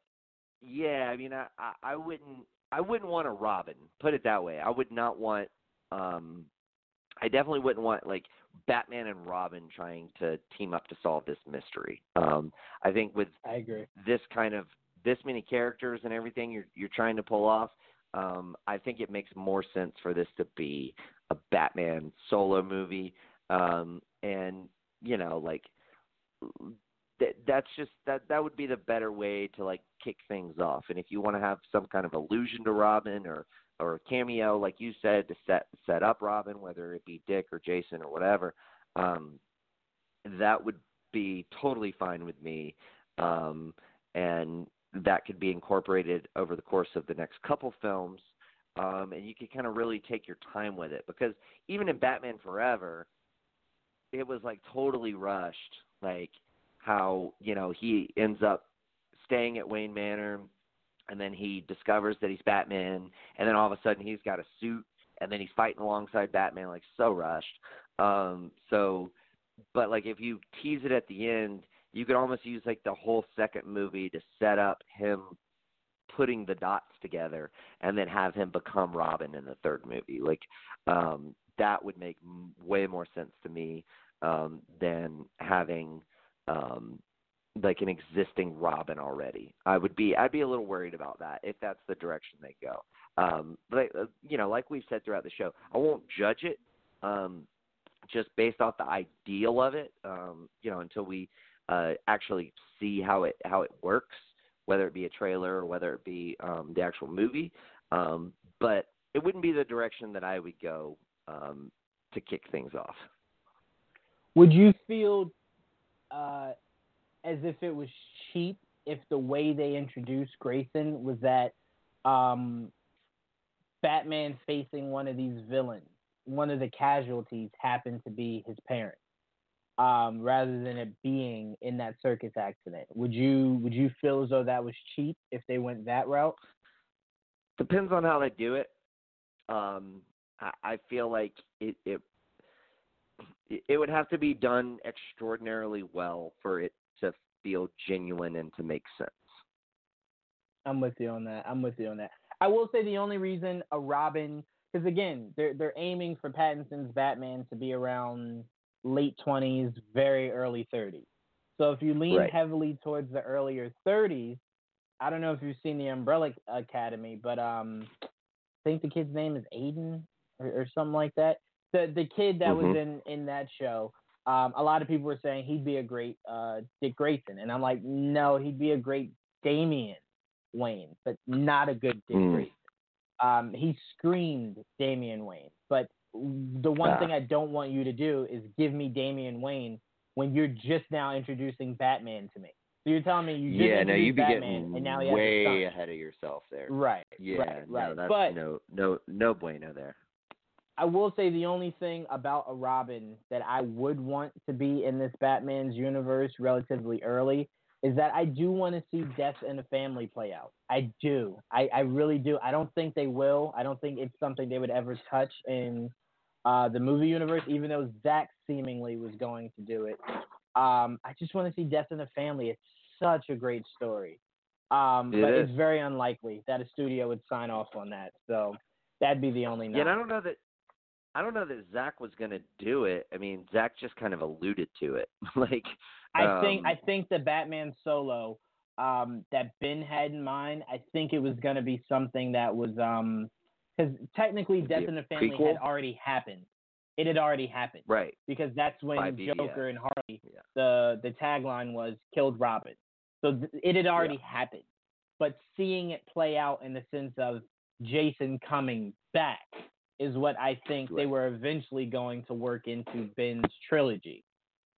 yeah, I mean, I, I I wouldn't I wouldn't want a Robin. Put it that way. I would not want. Um, I definitely wouldn't want like Batman and Robin trying to team up to solve this mystery. Um, I think with I agree. this kind of this many characters and everything you're you're trying to pull off, um, I think it makes more sense for this to be a Batman solo movie. Um, and you know, like that that's just that that would be the better way to like kick things off. And if you want to have some kind of allusion to Robin or or a cameo, like you said, to set set up Robin, whether it be Dick or Jason or whatever, um, that would be totally fine with me. Um, and that could be incorporated over the course of the next couple films. um, and you could kind of really take your time with it because even in Batman Forever, it was like totally rushed, like how you know he ends up staying at Wayne Manor, and then he discovers that he's Batman, and then all of a sudden he's got a suit, and then he's fighting alongside Batman, like so rushed. Um, so, but like if you tease it at the end, you could almost use like the whole second movie to set up him putting the dots together and then have him become Robin in the third movie. Like um that would make way more sense to me um than having um like an existing Robin already. I would be I'd be a little worried about that if that's the direction they go. Um but uh, you know, like we've said throughout the show, I won't judge it um just based off the ideal of it um you know until we uh actually see how it how it works whether it be a trailer or whether it be um, the actual movie. Um, but it wouldn't be the direction that I would go um, to kick things off. Would you feel uh, as if it was cheap if the way they introduced Grayson was that um, Batman facing one of these villains, one of the casualties happened to be his parents? um, rather than it being in that circus accident. Would you would you feel as though that was cheap if they went that route? Depends on how they do it. Um, I, I feel like it, it it would have to be done extraordinarily well for it to feel genuine and to make sense. I'm with you on that. I'm with you on that. I will say the only reason a Robin, because again, they're they're aiming for Pattinson's Batman to be around late 20s, very early 30s. So if you lean right. heavily towards the earlier 30s, I don't know if you've seen the Umbrella Academy, but um, I think the kid's name is Aiden or, or something like that. The the kid that mm-hmm. was in in that show, um, a lot of people were saying he'd be a great uh, Dick Grayson, and I'm like, no, he'd be a great Damian Wayne, but not a good Dick mm. Grayson. Um, he screamed Damian Wayne, but the one thing I don't want you to do is give me Damian Wayne when you're just now introducing Batman to me. So you're telling me you just yeah, no, you be Batman getting and now he way ahead of yourself there. Right. Yeah, right, right. no, that's but no, no, no bueno there. I will say the only thing about a Robin that I would want to be in this Batman's universe relatively early is that I do want to see death in the family play out. I do. I, I really do. I don't think they will. I don't think it's something they would ever touch in uh, the movie universe, even though Zach seemingly was going to do it. Um, I just want to see Death in the Family. It's such a great story. Um, it but is. it's very unlikely that a studio would sign off on that. So that'd be the only. Yeah, and I don't know that. I don't know that Zach was going to do it. I mean, Zach just kind of alluded to it. like, I um, think I think the Batman solo um, that Ben had in mind. I think it was going to be something that was um, because technically Death in the Family prequel? had already happened. It had already happened. right. Because that's when. Joker and Harley, Yeah. the the tagline was "killed Robin," so th- it had already happened. But seeing it play out in the sense of Jason coming back is what I think they were eventually going to work into Ben's trilogy.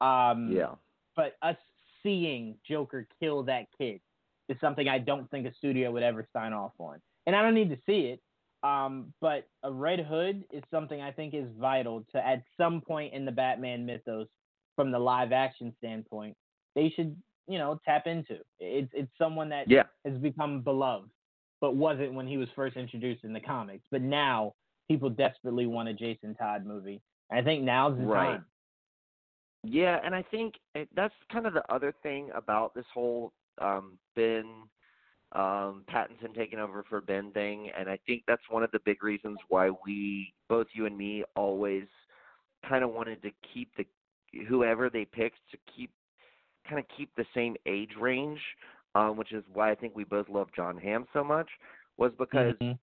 Um, Yeah. but us seeing Joker kill that kid is something I don't think a studio would ever sign off on. And I don't need to see it. Um, but a Red Hood is something I think is vital to at some point in the Batman mythos, from the live action standpoint, they should, you know, tap into. It's it's someone that Yeah. has become beloved, but wasn't when he was first introduced in the comics. But now people desperately want a Jason Todd movie. And I think now's the Right. time. Yeah, and I think it, that's kind of the other thing about this whole um, Ben um, Pattinson taking over for Ben thing, and I think that's one of the big reasons why we, both you and me, always kind of wanted to keep the whoever they picked to keep kind of keep the same age range, um, which is why I think we both love John Hamm so much, was because Mhm.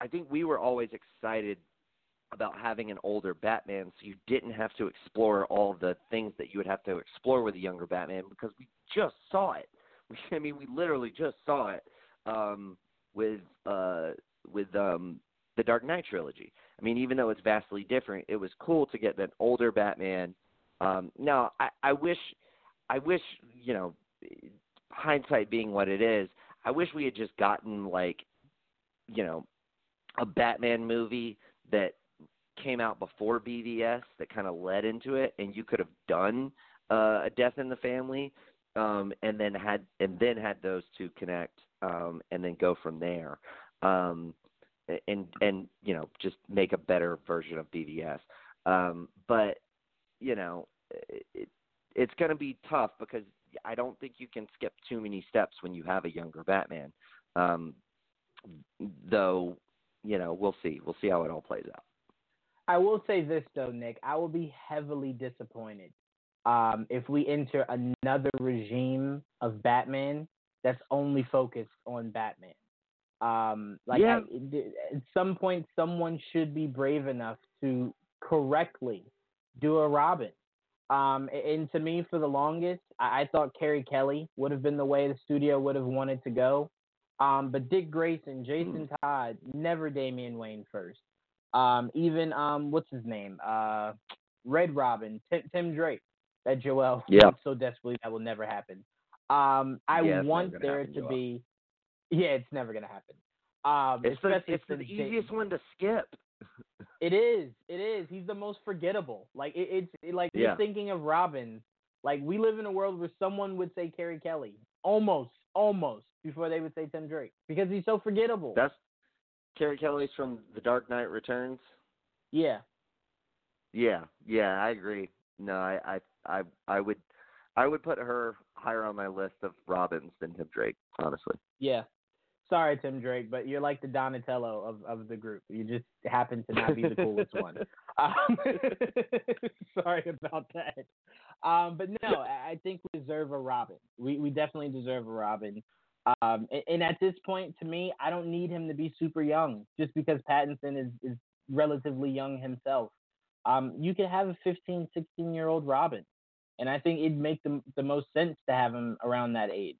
I think we were always excited about having an older Batman, so you didn't have to explore all the things that you would have to explore with a younger Batman because we just saw it. We, I mean, we literally just saw it um, with uh, with um, the Dark Knight trilogy. I mean, even though it's vastly different, it was cool to get that older Batman. Um, now, I, I wish, I wish, you know, hindsight being what it is, I wish we had just gotten like, you know, a Batman movie that came out before BVS that kind of led into it, and you could have done uh, a Death in the Family, um, and then had and then had those two connect, um, and then go from there, um, and and you know just make a better version of BVS. Um, but you know, it, it's going to be tough because I don't think you can skip too many steps when you have a younger Batman. Um, though, you know, we'll see. We'll see how it all plays out. I will say this though, Nick. I will be heavily disappointed um, if we enter another regime of Batman that's only focused on Batman. Um, like yeah. I, at some point, someone should be brave enough to correctly do a Robin. Um, and to me, for the longest, I, I thought Carrie Kelly would have been the way the studio would have wanted to go. Um, but Dick Grayson, Jason mm. Todd, never Damian Wayne first. Um, even um, what's his name? Uh, Red Robin, Tim, Tim Drake, that Joel yeah. so desperately that will never happen. Um, I yeah, want there happen, to Joel. be. Yeah, it's never gonna happen. Um, it's the, it's the easiest one to skip. It is. It is. He's the most forgettable. Like it, it's it, like Yeah. you're thinking of Robin. Like we live in a world where someone would say Carrie Kelly almost, almost before they would say Tim Drake because he's so forgettable. That's Carrie Kelly's from The Dark Knight Returns. yeah. Yeah, yeah, I agree. No, I, I, I, I would, I would put her higher on my list of Robins than Tim Drake, honestly. Yeah. Sorry, Tim Drake, but you're like the Donatello of, of the group. You just happen to not be the coolest one. Um, sorry about that. Um, but no, I I think we deserve a Robin. We we definitely deserve a Robin. Um, and, and at this point, to me, I don't need him to be super young just because Pattinson is, is relatively young himself. Um, you could have a 15, 16 year old Robin, and I think it'd make the the most sense to have him around that age.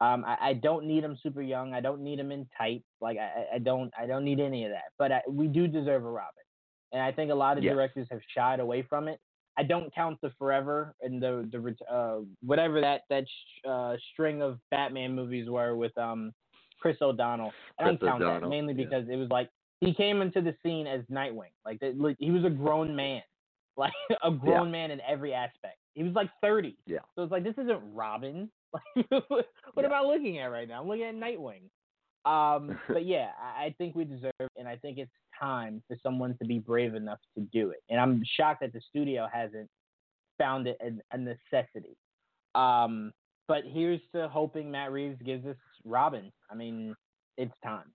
Um, I, I don't need him super young. I don't need him in tight. Like I, I- don't I don't need any of that. But I, we do deserve a Robin, and I think a lot of Yes. directors have shied away from it. I don't count the Forever and the the uh, whatever that that sh- uh, string of Batman movies were with um Chris O'Donnell. I don't Chris count that O'Donnell, mainly yeah. because it was like he came into the scene as Nightwing. Like, that, like he was a grown man, like a grown man in every aspect. He was like thirty. Yeah. So it's like this isn't Robin. Like, what Yeah. am I looking at right now? I'm looking at Nightwing. Um, but yeah, I, I think we deserve, and I think it's time for someone to be brave enough to do it. And I'm shocked that the studio hasn't found it a, necessity. Um, but here's to hoping Matt Reeves gives us Robin. I mean, it's time.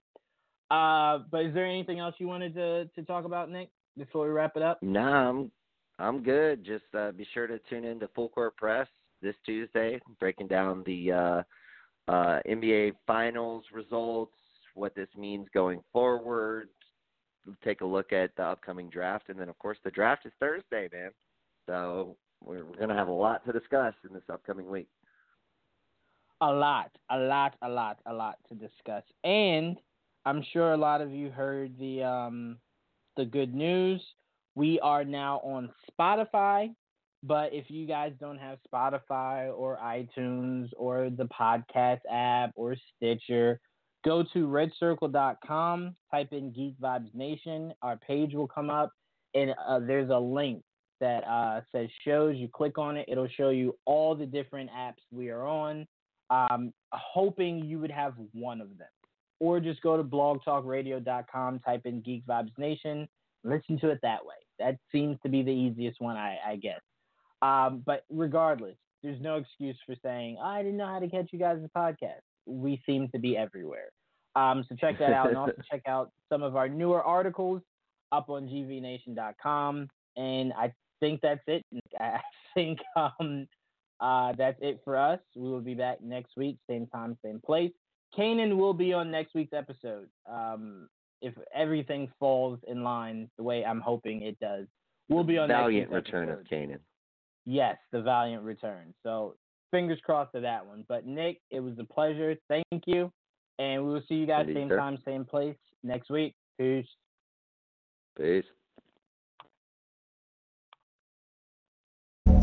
Uh, but is there anything else you wanted to to talk about, Nick, before we wrap it up? Nah, I'm, I'm good. Just uh, be sure to tune in to Full Court Press this Tuesday, breaking down the uh, uh, NBA Finals results, what this means going forward. Take a look at the upcoming draft, and then of course the draft is Thursday, man. So we're, we're gonna have a lot to discuss in this upcoming week. a lot, a lot, a lot, a lot to discuss. And I'm sure a lot of you heard the um the good news. We are now on Spotify, but if you guys don't have Spotify or iTunes or the podcast app or Stitcher, go to redcircle.com, type in Geek Vibes Nation. Our page will come up, and uh, there's a link that uh, says shows. You click on it, it'll show you all the different apps we are on um, hoping you would have one of them. Or just go to blogtalkradio.com, type in Geek Vibes Nation, listen to it that way. That seems to be the easiest one, I, I guess. Um, but regardless, there's no excuse for saying, I didn't know how to catch you guys' podcast. We seem to be everywhere. Um, so check that out. and also check out some of our newer articles up on gvnation.com. And I think that's it. I think um, uh, that's it for us. We will be back next week, same time, same place. Kanan will be on next week's episode. Um, if everything falls in line the way I'm hoping it does, we'll be on Valiant next week's return episode. of Canaan. Yes, the Valiant return. So fingers crossed to that one. But Nick, it was a pleasure. Thank you. And we will see you guys Indeed, same sir. time, same place next week. Peace. Peace.